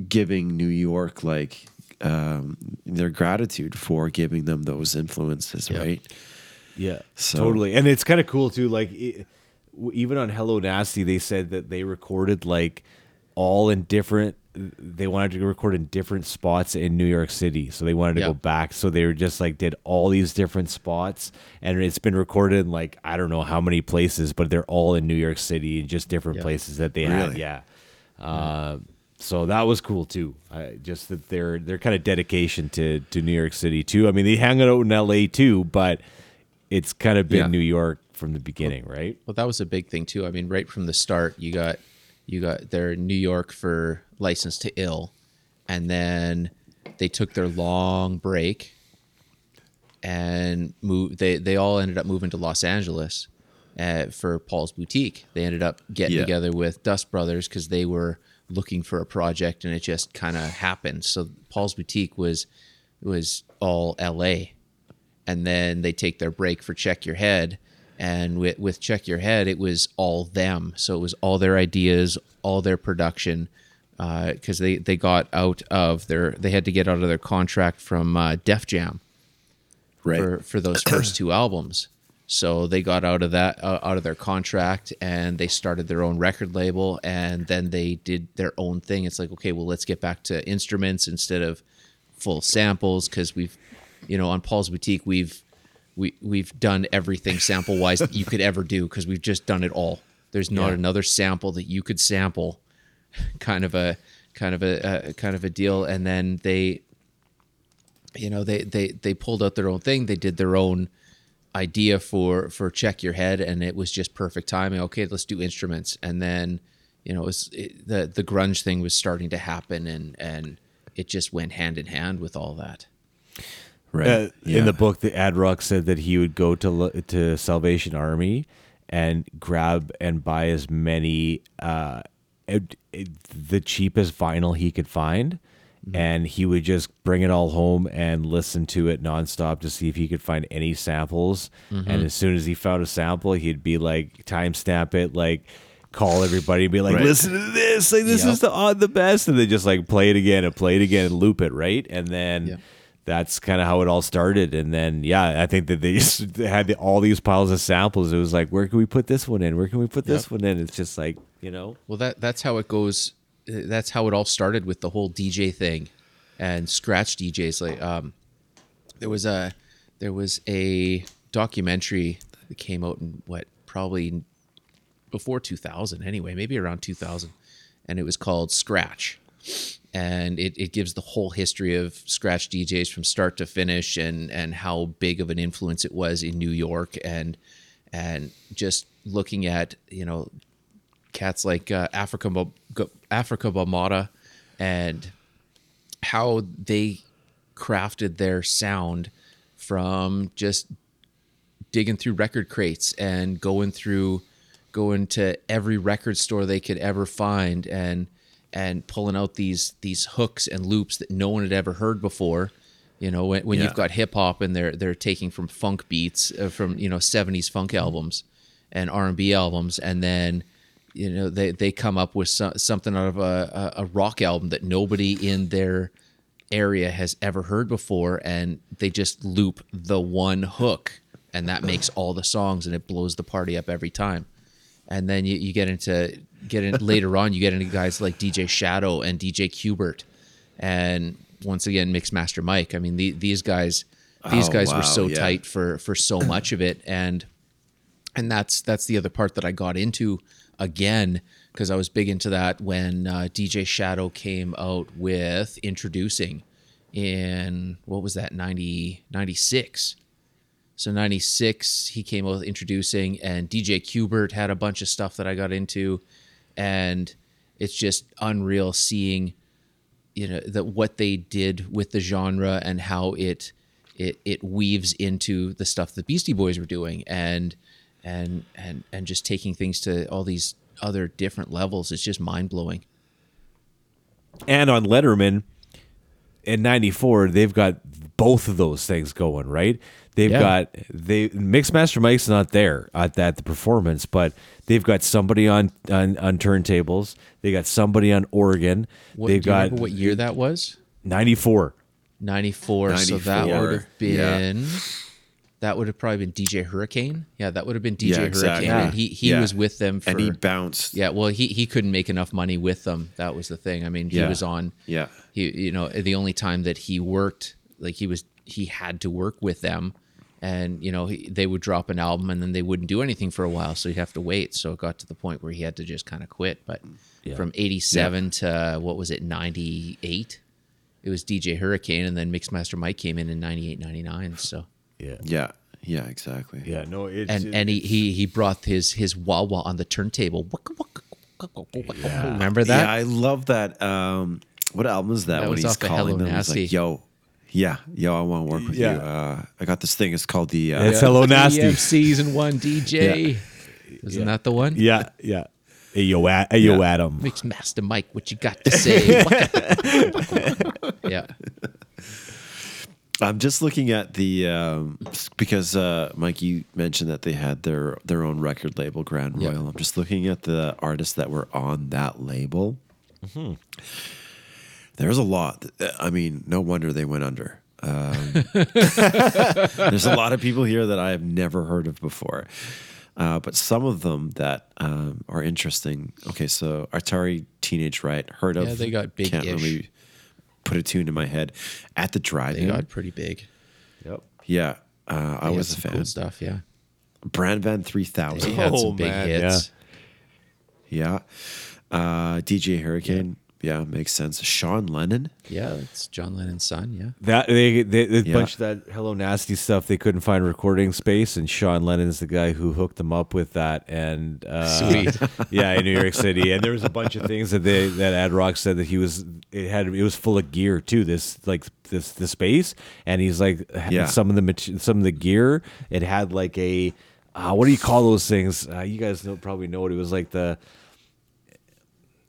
Speaker 2: giving new york like um their gratitude for giving them those influences right
Speaker 6: Yeah,
Speaker 2: So-
Speaker 6: totally. And it's kind of cool too. Like w- even on Hello Nasty, they said that they recorded like all in different. They wanted to record in different spots in New York City, so they wanted to
Speaker 5: Yeah.
Speaker 6: go back. So they were just like did all these different spots, and it's been recorded in like I don't know how many places, but they're all in New York City and just different
Speaker 5: Yeah.
Speaker 6: places that they had.
Speaker 2: Really?
Speaker 6: Yeah. Uh, so that was cool too. I, just that their their kind of dedication to to New York City too. I mean, they hang out in L.A. too, but it's kind of been
Speaker 5: Yeah.
Speaker 6: New York from the beginning, right?
Speaker 5: Well, that was a big thing too. I mean, right from the start, you got you got their New York for license to ill, and then they took their long break and moved. They they all ended up moving to Los Angeles uh, for Paul's Boutique. They ended up getting
Speaker 2: Yeah.
Speaker 5: together with Dust Brothers because they were looking for a project, and it just kind of happened. So Paul's Boutique was was all L.A and then they take their break for check your head. And with, with check your head it was all them. So it was all their ideas all their production because they, they got out of their they had to get out of their contract from uh, def jam
Speaker 2: right.
Speaker 5: for, for those first two albums so they got out of that uh, out of their contract and they started their own record label and then they did their own thing. It's like okay well let's get back to instruments instead of full samples because we've you know on paul's boutique we've we, we've done everything sample wise that you could ever do because we've just done it all. There's not
Speaker 6: Yeah.
Speaker 5: another sample that you could sample [laughs] kind of a kind of a, a kind of a deal. And then they you know they they they pulled out their own thing. They did their own idea for for check your head and it was just perfect timing. Okay let's do instruments. And then you know it was it, the the grunge thing was starting to happen and and it just went hand in hand with all that.
Speaker 2: Right.
Speaker 6: Uh,
Speaker 2: Yeah.
Speaker 6: In the book, the Ad Rock said that he would go to lo- to Salvation Army and grab and buy as many uh, ed- ed- the cheapest vinyl he could find, Mm-hmm. and he would just bring it all home and listen to it nonstop to see if he could find any samples. And mm-hmm. as soon as he found a sample, he'd be like timestamp it, like call everybody, and be like,
Speaker 2: Right.
Speaker 6: "Listen to this! Like this
Speaker 5: Yep.
Speaker 6: is the on the best," and then just like play it again and play it again and loop it, right? And then
Speaker 5: Yep.
Speaker 6: that's kind of how it all started. And then, yeah, I think that they [laughs] just they had the, all these piles of samples. It was like, where can we put this one in? Where can we put this one in? It's just like, you know,
Speaker 5: Well, that that's how it goes. That's how it all started with the whole DJ thing, and scratch DJs. Like, um, there was a there was a documentary that came out in what probably before 2000 anyway, maybe around 2000, and it was called Scratch, and it, it gives the whole history of scratch DJs from start to finish, and and how big of an influence it was in New York, and and just looking at you know cats like uh, Afrika Afrika Bambaataa and how they crafted their sound from just digging through record crates and going through going to every record store they could ever find and and pulling out these these hooks and loops that no one had ever heard before you know when, when
Speaker 2: Yeah.
Speaker 5: you've got hip hop and they're they're taking from funk beats uh, from you know 70s funk albums and R&B albums and then you know they they come up with so, something out of a, a, rock album that nobody in their area has ever heard before and they just loop the one hook and that makes all the songs and it blows the party up every time and then you, you get into get in [laughs] later on you get into guys like dj shadow and dj qbert and once again mixmaster mike i mean the, these guys these
Speaker 2: Oh,
Speaker 5: guys
Speaker 2: wow,
Speaker 5: were so
Speaker 2: yeah.
Speaker 5: tight for for so much of it and and that's that's the other part that I got into again because I was big into that when uh, DJ Shadow came out with introducing in what was that 90 96 so 96 he came out with introducing and DJ Qbert had a bunch of stuff that I got into. And it's just unreal seeing you know that what they did with the genre and how it it it weaves into the stuff the Beastie Boys were doing. And and and and just taking things to all these other different levels. It's just mind blowing.
Speaker 6: And on Letterman in '94, they've got both of those things going, right? They've
Speaker 5: Yeah.
Speaker 6: got they Mixmaster Mike's not there at that the performance, but they've got somebody on on, on turntables. They got somebody on organ.
Speaker 5: What,
Speaker 6: they've
Speaker 5: do you
Speaker 6: got
Speaker 5: remember what year that was?
Speaker 6: '94.
Speaker 5: 94, So that would have
Speaker 2: yeah.
Speaker 5: Been. That would have probably been DJ Hurricane. Yeah, that would have been DJ
Speaker 2: Yeah,
Speaker 5: Hurricane.
Speaker 2: exactly.
Speaker 5: And he he
Speaker 2: Yeah.
Speaker 5: was with them for
Speaker 2: and he bounced.
Speaker 5: Yeah, well, he he couldn't make enough money with them. That was the thing. I mean, he
Speaker 2: Yeah.
Speaker 5: was on.
Speaker 2: Yeah.
Speaker 5: He, you know, the only time that he worked, like he was, he had to work with them, and you know, he, they would drop an album and then they wouldn't do anything for a while, so he'd have to wait. So it got to the point where he had to just kind of quit. But from '87 to what was it, '98? It was DJ Hurricane, and then Mixmaster Mike came in in '98, '99. So.
Speaker 6: Yeah.
Speaker 2: Yeah. Yeah. Exactly.
Speaker 6: Yeah, no, it's
Speaker 5: and and he, he he brought his his wah wah on the turntable. Yeah. Remember that?
Speaker 2: Yeah, I love that. Um, what album is that?
Speaker 5: That
Speaker 2: when
Speaker 5: was
Speaker 2: he's calling
Speaker 5: Hello
Speaker 2: them, he's
Speaker 5: Nasty.
Speaker 2: like, "Yo, yeah, yo, I want to work with
Speaker 6: Yeah.
Speaker 2: you. Uh, I got this thing. It's called the. Uh,
Speaker 6: It's Hello Nasty.
Speaker 5: EF season one DJ. [laughs] Isn't that the one?
Speaker 6: Yeah, yeah. Hey yo, Ad- hey, yo,
Speaker 2: Yeah.
Speaker 6: Adam.
Speaker 5: Mix Master Mike, what you got to say? [laughs] yeah.
Speaker 2: I'm just looking at the um, because uh, Mike, you mentioned that they had their their own record label, Grand. Royal. I'm just looking at the artists that were on that label.
Speaker 5: Mm-hmm.
Speaker 2: There's a lot. I mean, no wonder they went under. Um, [laughs] there's a lot of people here that I have never heard of before. Uh, but some of them that um, are interesting. Okay, so Atari Teenage Riot, heard of?
Speaker 5: Yeah, they got
Speaker 2: Can't
Speaker 5: big-ish.
Speaker 2: really put a tune in my head. At the
Speaker 5: They
Speaker 2: drive-in,
Speaker 5: got pretty big.
Speaker 6: Yep.
Speaker 2: yeah, uh, I was
Speaker 5: had
Speaker 2: a
Speaker 5: some
Speaker 2: fan.
Speaker 5: cool stuff. Yeah.
Speaker 2: Bran Van
Speaker 5: They
Speaker 2: 3000.
Speaker 5: had
Speaker 6: Oh,
Speaker 5: some big
Speaker 6: man,
Speaker 5: hits.
Speaker 2: Yeah. Uh, DJ Hurricane. Yeah. makes sense. Sean Lennon.
Speaker 5: Yeah, it's John Lennon's son. Yeah.
Speaker 6: That they, they a
Speaker 2: Yeah.
Speaker 6: bunch of that Hello Nasty stuff. They couldn't find recording space, and Sean Lennon's the guy who hooked them up with that. And uh,
Speaker 5: Sweet. [laughs]
Speaker 6: yeah, in New York City. And there was a bunch of things that they that Ad Rock said that he was it had it was full of gear too. This like this the space, and he's like
Speaker 2: Yeah.
Speaker 6: some of the some of the gear. It had like a uh, what do you call those things? Uh, you guys know, probably know what it was like the.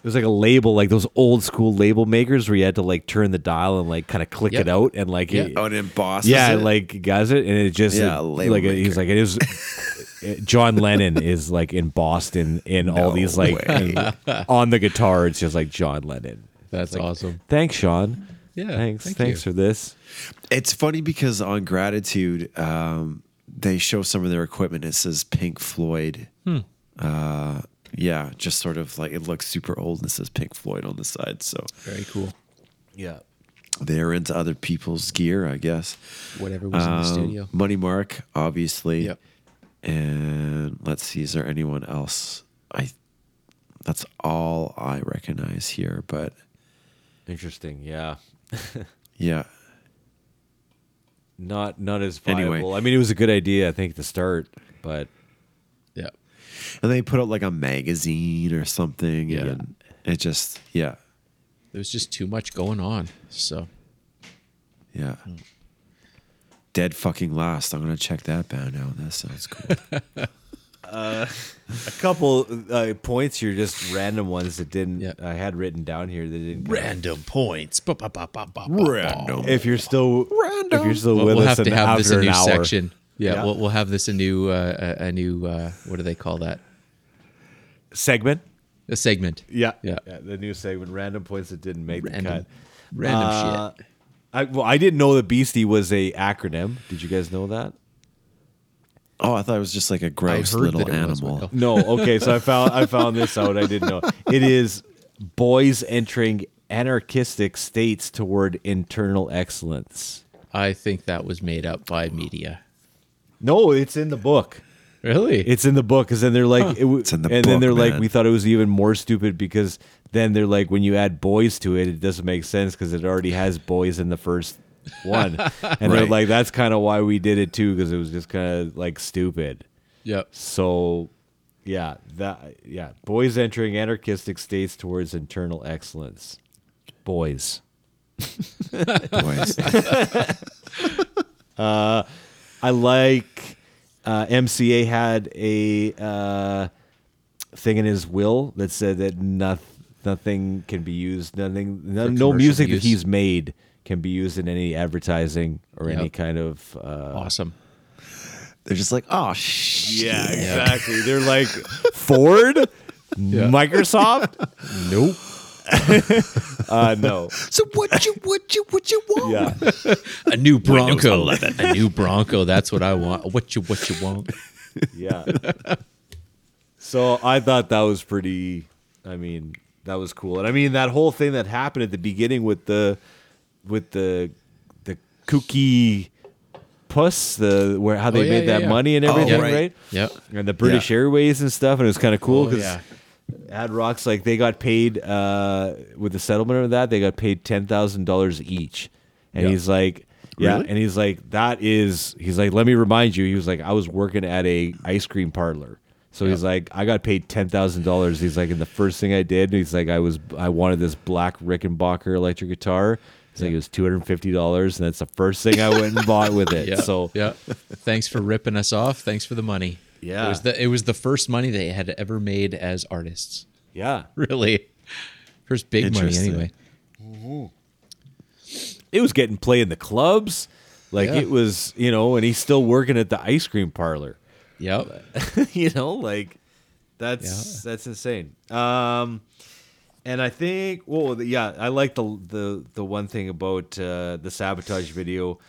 Speaker 6: It was like a label, like those old school label makers, where you had to like turn the dial and like kind of click
Speaker 5: Yep.
Speaker 6: it out, and like
Speaker 5: Yep.
Speaker 6: it,
Speaker 2: Oh, and in Boston.
Speaker 6: yeah, like guys it, and it just
Speaker 2: Yeah,
Speaker 6: it-
Speaker 2: label
Speaker 6: like he's like it is. John Lennon is like embossed in Boston in [laughs] all these like
Speaker 2: way.
Speaker 6: on the guitar. It's just like John Lennon.
Speaker 5: That's awesome.
Speaker 6: Thanks, Sean.
Speaker 5: Yeah,
Speaker 6: thanks.
Speaker 5: thank
Speaker 6: thanks
Speaker 5: you.
Speaker 6: for this.
Speaker 2: It's funny because on Gratitude, um, they show some of their equipment. It says Pink Floyd.
Speaker 5: Hmm.
Speaker 2: Uh, yeah, just sort of like it looks super old and it says Pink Floyd on the side. So
Speaker 5: Very cool.
Speaker 6: Yeah.
Speaker 2: they're into other people's gear, I guess.
Speaker 5: Whatever was in the
Speaker 2: Um,
Speaker 5: studio.
Speaker 2: Money Mark, obviously.
Speaker 5: Yep.
Speaker 2: And let's see, is there anyone else? I that's all I recognize here, but
Speaker 6: Interesting. Yeah. [laughs]
Speaker 2: yeah.
Speaker 6: Not not as
Speaker 2: Anyway.
Speaker 6: viable. I mean, it was a good idea, I think, to start, but
Speaker 5: Yeah.
Speaker 2: And they put out like a magazine or something.
Speaker 5: Yeah.
Speaker 2: And It just yeah
Speaker 5: There was just too much going on. So
Speaker 2: yeah. Dead fucking last. I'm gonna check that band out. That sounds cool. [laughs]
Speaker 6: a couple uh, points here, just random ones that didn't.
Speaker 5: Yeah.
Speaker 6: I had written down here that didn't.
Speaker 5: random points.
Speaker 2: Random.
Speaker 6: If you're still random. if you're still
Speaker 5: We'll,
Speaker 6: with
Speaker 5: we'll
Speaker 6: us
Speaker 5: have to
Speaker 6: in-
Speaker 5: have this a new
Speaker 6: hour.
Speaker 5: section. Yeah,
Speaker 6: Yeah.
Speaker 5: We'll, we'll have this a new uh, a, a new uh, what do they call that?
Speaker 6: segment.
Speaker 5: A segment.
Speaker 6: Yeah,
Speaker 5: Yeah.
Speaker 6: the new segment, random points that didn't make
Speaker 5: Random,
Speaker 6: the cut.
Speaker 5: random
Speaker 6: Uh,
Speaker 5: shit.
Speaker 6: I, well, I didn't know that Beastie was a acronym. Did you guys know that?
Speaker 2: Oh, I thought it was just like a gross little
Speaker 5: that it was,
Speaker 2: animal.
Speaker 5: no.
Speaker 6: No. Okay, so I found I found this out. I didn't know. It is boys entering anarchistic states toward internal excellence.
Speaker 5: I think that was made up by media.
Speaker 6: No, it's in the book.
Speaker 5: Really?
Speaker 6: It's in the book because then they're like, it w-
Speaker 2: It's in the
Speaker 6: and then
Speaker 2: book,
Speaker 6: they're like,
Speaker 2: man.
Speaker 6: we thought it was even more stupid because then they're like, when you add boys to it, it doesn't make sense because it already has boys in the first one, [laughs] and they're
Speaker 2: Right.
Speaker 6: like, that's kind of why we did it too because it was just kind of like stupid.
Speaker 5: yep.
Speaker 6: So, yeah, that yeah, boys entering anarchistic states towards internal excellence. Boys. [laughs]
Speaker 2: Boys. [laughs]
Speaker 6: Uh, I like uh, MCA had a uh, thing in his will that said that noth- nothing can be used, nothing, no, no music
Speaker 5: use.
Speaker 6: that he's made can be used in any advertising or any kind of. Uh,
Speaker 5: Awesome.
Speaker 2: They're just like, oh shit.
Speaker 6: yeah, exactly. They're like Ford, [laughs] Microsoft.
Speaker 5: Nope. [laughs]
Speaker 6: Uh, no.
Speaker 2: So what you what you what you want?
Speaker 6: Yeah.
Speaker 5: A new Bronco. a new Bronco. That's what I want. What you what you want?
Speaker 6: Yeah. so I thought that was pretty. I mean, that was cool, and I mean that whole thing that happened at the beginning with the, with the, the kooky puss, the where how they
Speaker 5: Oh, yeah,
Speaker 6: made
Speaker 5: yeah,
Speaker 6: that
Speaker 5: yeah.
Speaker 6: money and
Speaker 2: Oh,
Speaker 6: everything,
Speaker 2: right.
Speaker 6: right?
Speaker 5: Yep.
Speaker 6: And the British Airways and stuff, and it was kind of cool
Speaker 5: Oh,
Speaker 6: because.
Speaker 5: yeah.
Speaker 6: Ad Rock's like they got paid uh, with the settlement of that. They got paid ten thousand dollars each, and
Speaker 5: Yeah.
Speaker 6: he's like, yeah,
Speaker 2: Really?
Speaker 6: and he's like, that is, he's like, let me remind you, he was like, I was working at a ice cream parlor, so he's like, I got paid ten thousand dollars. He's like, and the first thing I did, he's like, I was, I wanted this black Rickenbacker electric guitar. He's like, it was two hundred and fifty dollars, and that's the first thing I went and bought with it. [laughs]
Speaker 5: Yeah.
Speaker 6: So
Speaker 5: yeah. Thanks for ripping us off. Thanks for the money.
Speaker 6: Yeah.
Speaker 5: It was the it was the first money they had ever made as artists.
Speaker 6: yeah, [laughs]
Speaker 5: Really. First big money anyway.
Speaker 6: it was getting play in the clubs, like
Speaker 5: Yeah.
Speaker 6: it was, you know, and he's still working at the ice cream parlor.
Speaker 5: Yep. [laughs]
Speaker 6: you know, like that's that's insane. Um, and I think, well, yeah, I like the the the one thing about uh, the sabotage video.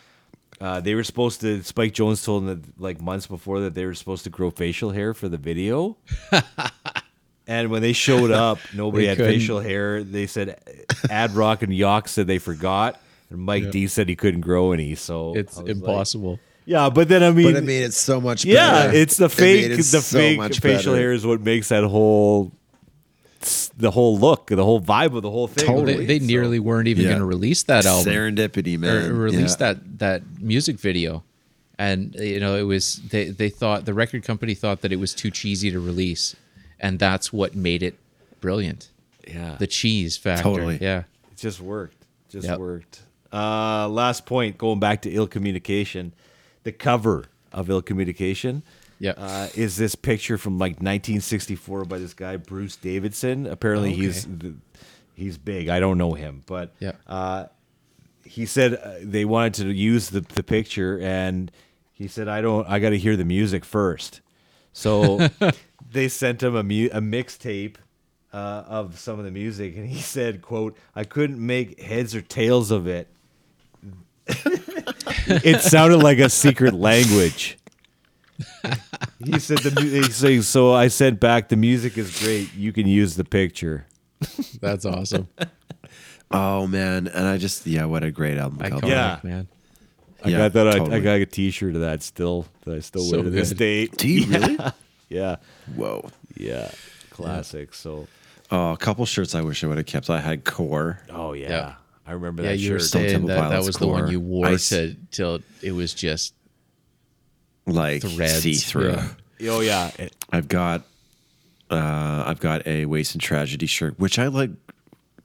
Speaker 6: Uh, they were supposed to. Spike Jonze told them that like months before that they were supposed to grow facial hair for the video. [laughs] and when they showed up, [laughs] nobody had
Speaker 5: couldn't.
Speaker 6: facial hair. They said Ad Rock and Yauch said they forgot, and Mike D said he couldn't grow any. So
Speaker 5: It's
Speaker 6: I was like-
Speaker 5: impossible.
Speaker 6: yeah, but then I mean,
Speaker 2: But I mean, it's so much.
Speaker 6: yeah,
Speaker 2: better.
Speaker 6: it's the
Speaker 2: I mean,
Speaker 6: fake.
Speaker 2: it's
Speaker 6: the
Speaker 2: so
Speaker 6: fake
Speaker 2: much
Speaker 6: facial
Speaker 2: better.
Speaker 6: hair is what makes that whole, the whole look, the whole vibe of the whole thing.
Speaker 5: Well, they,
Speaker 2: Totally.
Speaker 5: they nearly weren't even
Speaker 2: Yeah.
Speaker 5: going to release that album.
Speaker 2: serendipity,
Speaker 5: or
Speaker 2: man.
Speaker 5: release
Speaker 2: Yeah.
Speaker 5: that that music video and you know it was they they thought the record company thought that it was too cheesy to release and that's what made it brilliant
Speaker 6: Yeah,
Speaker 5: the cheese factor
Speaker 2: Totally.
Speaker 5: yeah
Speaker 6: it just worked. Just
Speaker 5: Yep.
Speaker 6: worked. Uh, last point, going back to ill communication, the cover of ill communication.
Speaker 5: Yep.
Speaker 6: Uh, is this picture from like 1964 by this guy Bruce Davidson? Apparently he's he's big. I don't know him, but
Speaker 5: Yeah.
Speaker 6: uh, he said uh, they wanted to use the, the picture and he said I don't I got to hear the music first. So [laughs] they sent him a mu- a mixtape uh, of some of the music and he [laughs] said quote I couldn't make heads or tails of it. [laughs] it sounded like a secret language. He said the mu- he said, so I sent back the music is great. You can use the picture.
Speaker 5: that's awesome
Speaker 2: Oh man, and I just yeah, what a great album cover.
Speaker 5: iconic
Speaker 6: Yeah.
Speaker 5: man
Speaker 6: I
Speaker 2: Yeah,
Speaker 6: got that. I, I
Speaker 2: totally.
Speaker 6: got a T-shirt of that still that I still
Speaker 5: So
Speaker 6: wear to this
Speaker 5: good.
Speaker 6: date.
Speaker 2: Do you really? [laughs]
Speaker 6: Yeah,
Speaker 2: Whoa.
Speaker 6: yeah, classic. So,
Speaker 2: Oh, a couple shirts I wish I would have kept. I had Core.
Speaker 6: oh yeah,
Speaker 5: Yeah.
Speaker 6: I remember
Speaker 5: yeah
Speaker 6: that
Speaker 5: you were
Speaker 6: shirt.
Speaker 2: Stone
Speaker 5: saying
Speaker 2: Temple
Speaker 5: that, that
Speaker 2: Pilots
Speaker 5: was the one
Speaker 2: core.
Speaker 5: you wore
Speaker 2: Ice.
Speaker 5: to till it was just
Speaker 2: like
Speaker 5: Threads,
Speaker 2: see through.
Speaker 5: yeah.
Speaker 6: oh yeah, It-
Speaker 2: I've got Uh, I've got a Waste and Tragedy shirt, which I like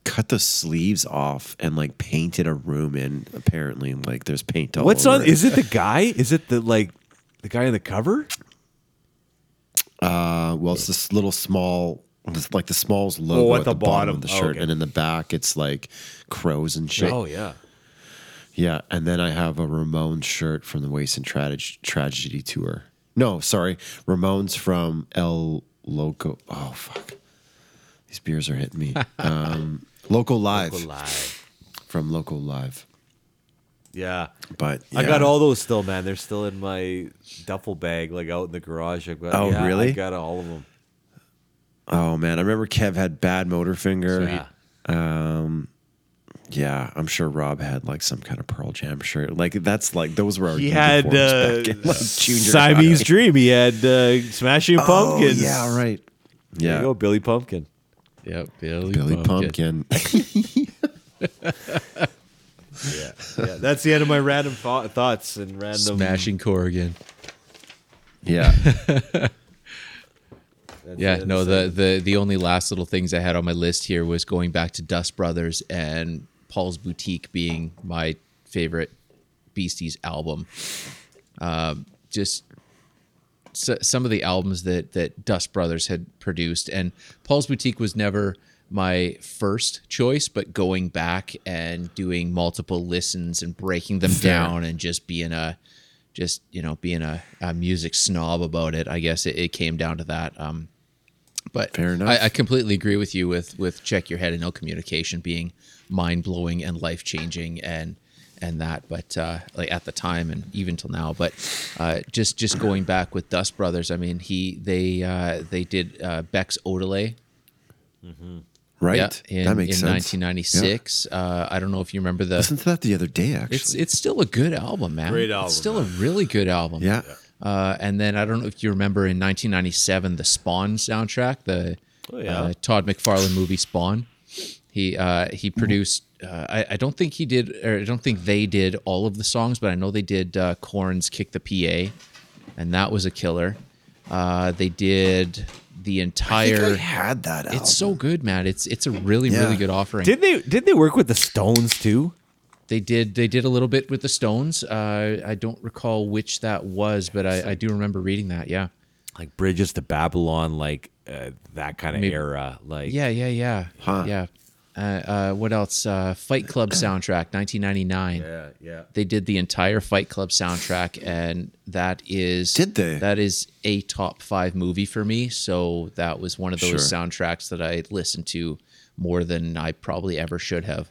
Speaker 2: cut the sleeves off and like painted a room in. Apparently, like there's paint all
Speaker 6: What's
Speaker 2: over
Speaker 6: on? Is it the guy? Is it the like the guy in the cover?
Speaker 2: Uh, well, it's this little small, it's like the Smalls logo
Speaker 6: Oh,
Speaker 2: at, the, bottom, of the
Speaker 6: Oh,
Speaker 2: shirt,
Speaker 6: okay.
Speaker 2: and in the back it's like crows and shit.
Speaker 6: Oh yeah.
Speaker 2: Yeah, and then I have a Ramones shirt from the Waste and Trage- Tragedy tour. No, sorry, Ramones from El Loco. Oh fuck, these beers are hitting me. [laughs] um, Loco Live
Speaker 6: Live.
Speaker 2: from Loco Live.
Speaker 6: Yeah.
Speaker 2: But
Speaker 6: I got all those still, man. They're still in my duffel bag, like out in the garage. I've got,
Speaker 2: Oh,
Speaker 6: yeah,
Speaker 2: really?
Speaker 6: I got all of them.
Speaker 2: Oh man, I remember Kev had Badmotorfinger.
Speaker 6: Yeah.
Speaker 2: Um, yeah, I'm sure Rob had like some kind of Pearl Jam shirt. Like that's like those were our
Speaker 6: He had uh,
Speaker 2: back in, like, junior
Speaker 6: Siamese
Speaker 2: high.
Speaker 6: Dream. He had uh, Smashing
Speaker 2: Oh,
Speaker 6: Pumpkins.
Speaker 2: yeah, right.
Speaker 6: There
Speaker 2: Yeah,
Speaker 6: you go, Billy Pumpkin.
Speaker 5: Yep, Billy,
Speaker 2: Billy Pumpkin. [laughs]
Speaker 6: Yeah, yeah. That's the end of my random thought thoughts and random
Speaker 5: Smashing Corrigan.
Speaker 2: yeah, [laughs]
Speaker 6: that's
Speaker 5: Yeah,
Speaker 6: it.
Speaker 5: no, the, the the only last little things I had on my list here was going back to Dust Brothers and Paul's Boutique being my favorite Beasties album. Um, just so, some of the albums that that Dust Brothers had produced, and Paul's Boutique was never my first choice, but going back and doing multiple listens and breaking them down and just being a just you know being a, a music snob about it, I guess it, it came down to that. Um, but
Speaker 2: Fair enough.
Speaker 5: I, I completely agree with you with with check your head and no communication being mind blowing and life changing and and that. But uh, like at the time and even till now, but uh, just just going back with Dust Brothers, I mean he they uh, they did uh, Beck's Odelay.
Speaker 2: right.
Speaker 5: Yeah, in,
Speaker 2: that makes
Speaker 5: in
Speaker 2: sense.
Speaker 5: 1996. Uh, I don't know if you remember the.
Speaker 2: Listened to that the other day, actually.
Speaker 5: It's it's still a good album, man.
Speaker 6: Great album,
Speaker 5: It's still a really good album.
Speaker 2: yeah.
Speaker 5: Uh, and then I don't know if you remember in 1997 the Spawn soundtrack, the
Speaker 6: Oh, yeah.
Speaker 5: uh, Todd McFarlane movie Spawn. He uh, he produced. Uh, I, I don't think he did, or I don't think they did all of the songs, but I know they did uh, Korn's "Kick the PA," and that was a killer. Uh, they did the
Speaker 2: I
Speaker 5: entire.
Speaker 2: think I had that. Album.
Speaker 5: it's so good, man. It's it's a really
Speaker 2: Yeah.
Speaker 5: really good offering.
Speaker 6: Did they did they work with the Stones too?
Speaker 5: They did. They did a little bit with the Stones. Uh, I don't recall which that was, but I, I do remember reading that. Yeah.
Speaker 6: Like Bridges to Babylon, like uh, that kind of
Speaker 5: Maybe-
Speaker 6: era. Like
Speaker 5: Yeah. Yeah. Yeah.
Speaker 2: Huh.
Speaker 5: Yeah. Uh, uh, what else? Uh, Fight Club [coughs] soundtrack, 1999.
Speaker 6: yeah, yeah.
Speaker 5: They did the entire Fight Club soundtrack, and that is
Speaker 2: Did they?
Speaker 5: That is a top five movie for me. So that was one of those
Speaker 2: Sure.
Speaker 5: soundtracks that I listened to more than I probably ever should have.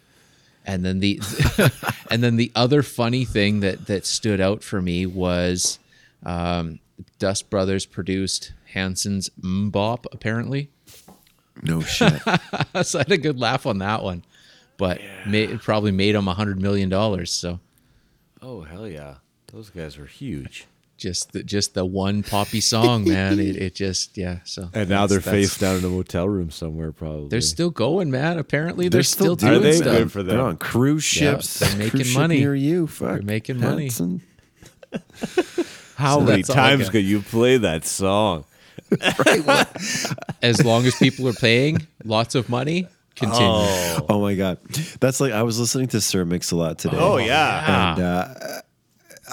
Speaker 5: And then the [laughs] [laughs] and then the other funny thing that that stood out for me was um, Dust Brothers produced Hanson's MMMBop apparently.
Speaker 2: No shit. [laughs]
Speaker 5: so I had a good laugh on that one, but ma- it probably made them a hundred million dollars. So
Speaker 6: Oh hell yeah, those guys were huge.
Speaker 5: just the, just the one poppy song, man. It, it just yeah. So
Speaker 6: And now they're
Speaker 5: that's-
Speaker 6: face down in a motel room somewhere, probably.
Speaker 5: They're still going, man. Apparently they're,
Speaker 2: They're
Speaker 5: still,
Speaker 2: still
Speaker 5: doing
Speaker 6: doing
Speaker 5: stuff.
Speaker 6: Good for them.
Speaker 2: They're on cruise
Speaker 5: Yeah,
Speaker 2: ships.
Speaker 5: they're making
Speaker 2: cruise
Speaker 5: money.
Speaker 2: near you. Fuck.
Speaker 5: They're making money. [laughs]
Speaker 6: How
Speaker 5: So
Speaker 6: many
Speaker 5: that's all I
Speaker 6: times
Speaker 5: got.
Speaker 6: could you play that song? [laughs]
Speaker 5: As long as people are paying lots of money, continue.
Speaker 2: Oh my god, that's like I was listening to Sir Mix a lot today.
Speaker 6: Oh yeah.
Speaker 2: and uh,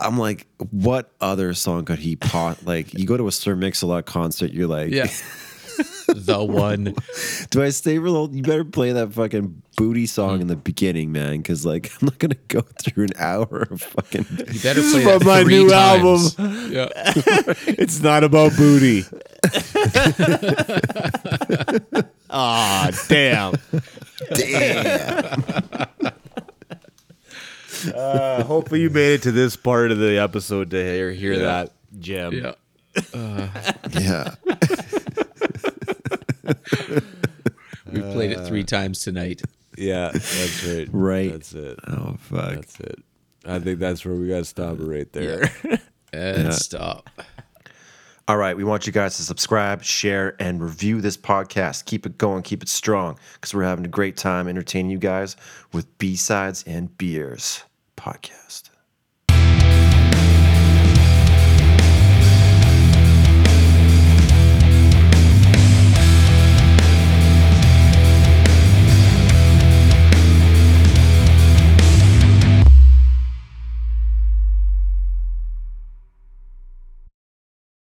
Speaker 2: I'm like, what other song could he pot? Like, you go to a Sir Mix a lot concert, you're like,
Speaker 5: Yeah. [laughs] the one.
Speaker 2: do I stay for the whole? You better play that fucking booty song in the beginning, man, because like I'm not gonna go through an hour of fucking.
Speaker 5: You better
Speaker 6: This
Speaker 5: play that
Speaker 6: my
Speaker 5: three
Speaker 6: new
Speaker 5: times.
Speaker 6: album.
Speaker 5: Yeah. [laughs]
Speaker 6: It's not about booty. [laughs] Ah, damn.
Speaker 2: Damn.
Speaker 6: Uh, hopefully you made it to this part of the episode to hear, hear that, Jim.
Speaker 5: Yeah.
Speaker 2: yeah. [laughs]
Speaker 5: We played it uh, three times tonight.
Speaker 6: Yeah, that's right.
Speaker 2: Right.
Speaker 6: That's it.
Speaker 2: Oh fuck.
Speaker 6: That's it. I think that's where we got to stop it right there. [laughs]
Speaker 5: And stop.
Speaker 2: All right, we want you guys to subscribe, share, and review this podcast. Keep it going, keep it strong, because we're having a great time entertaining you guys with B sides and beers podcast.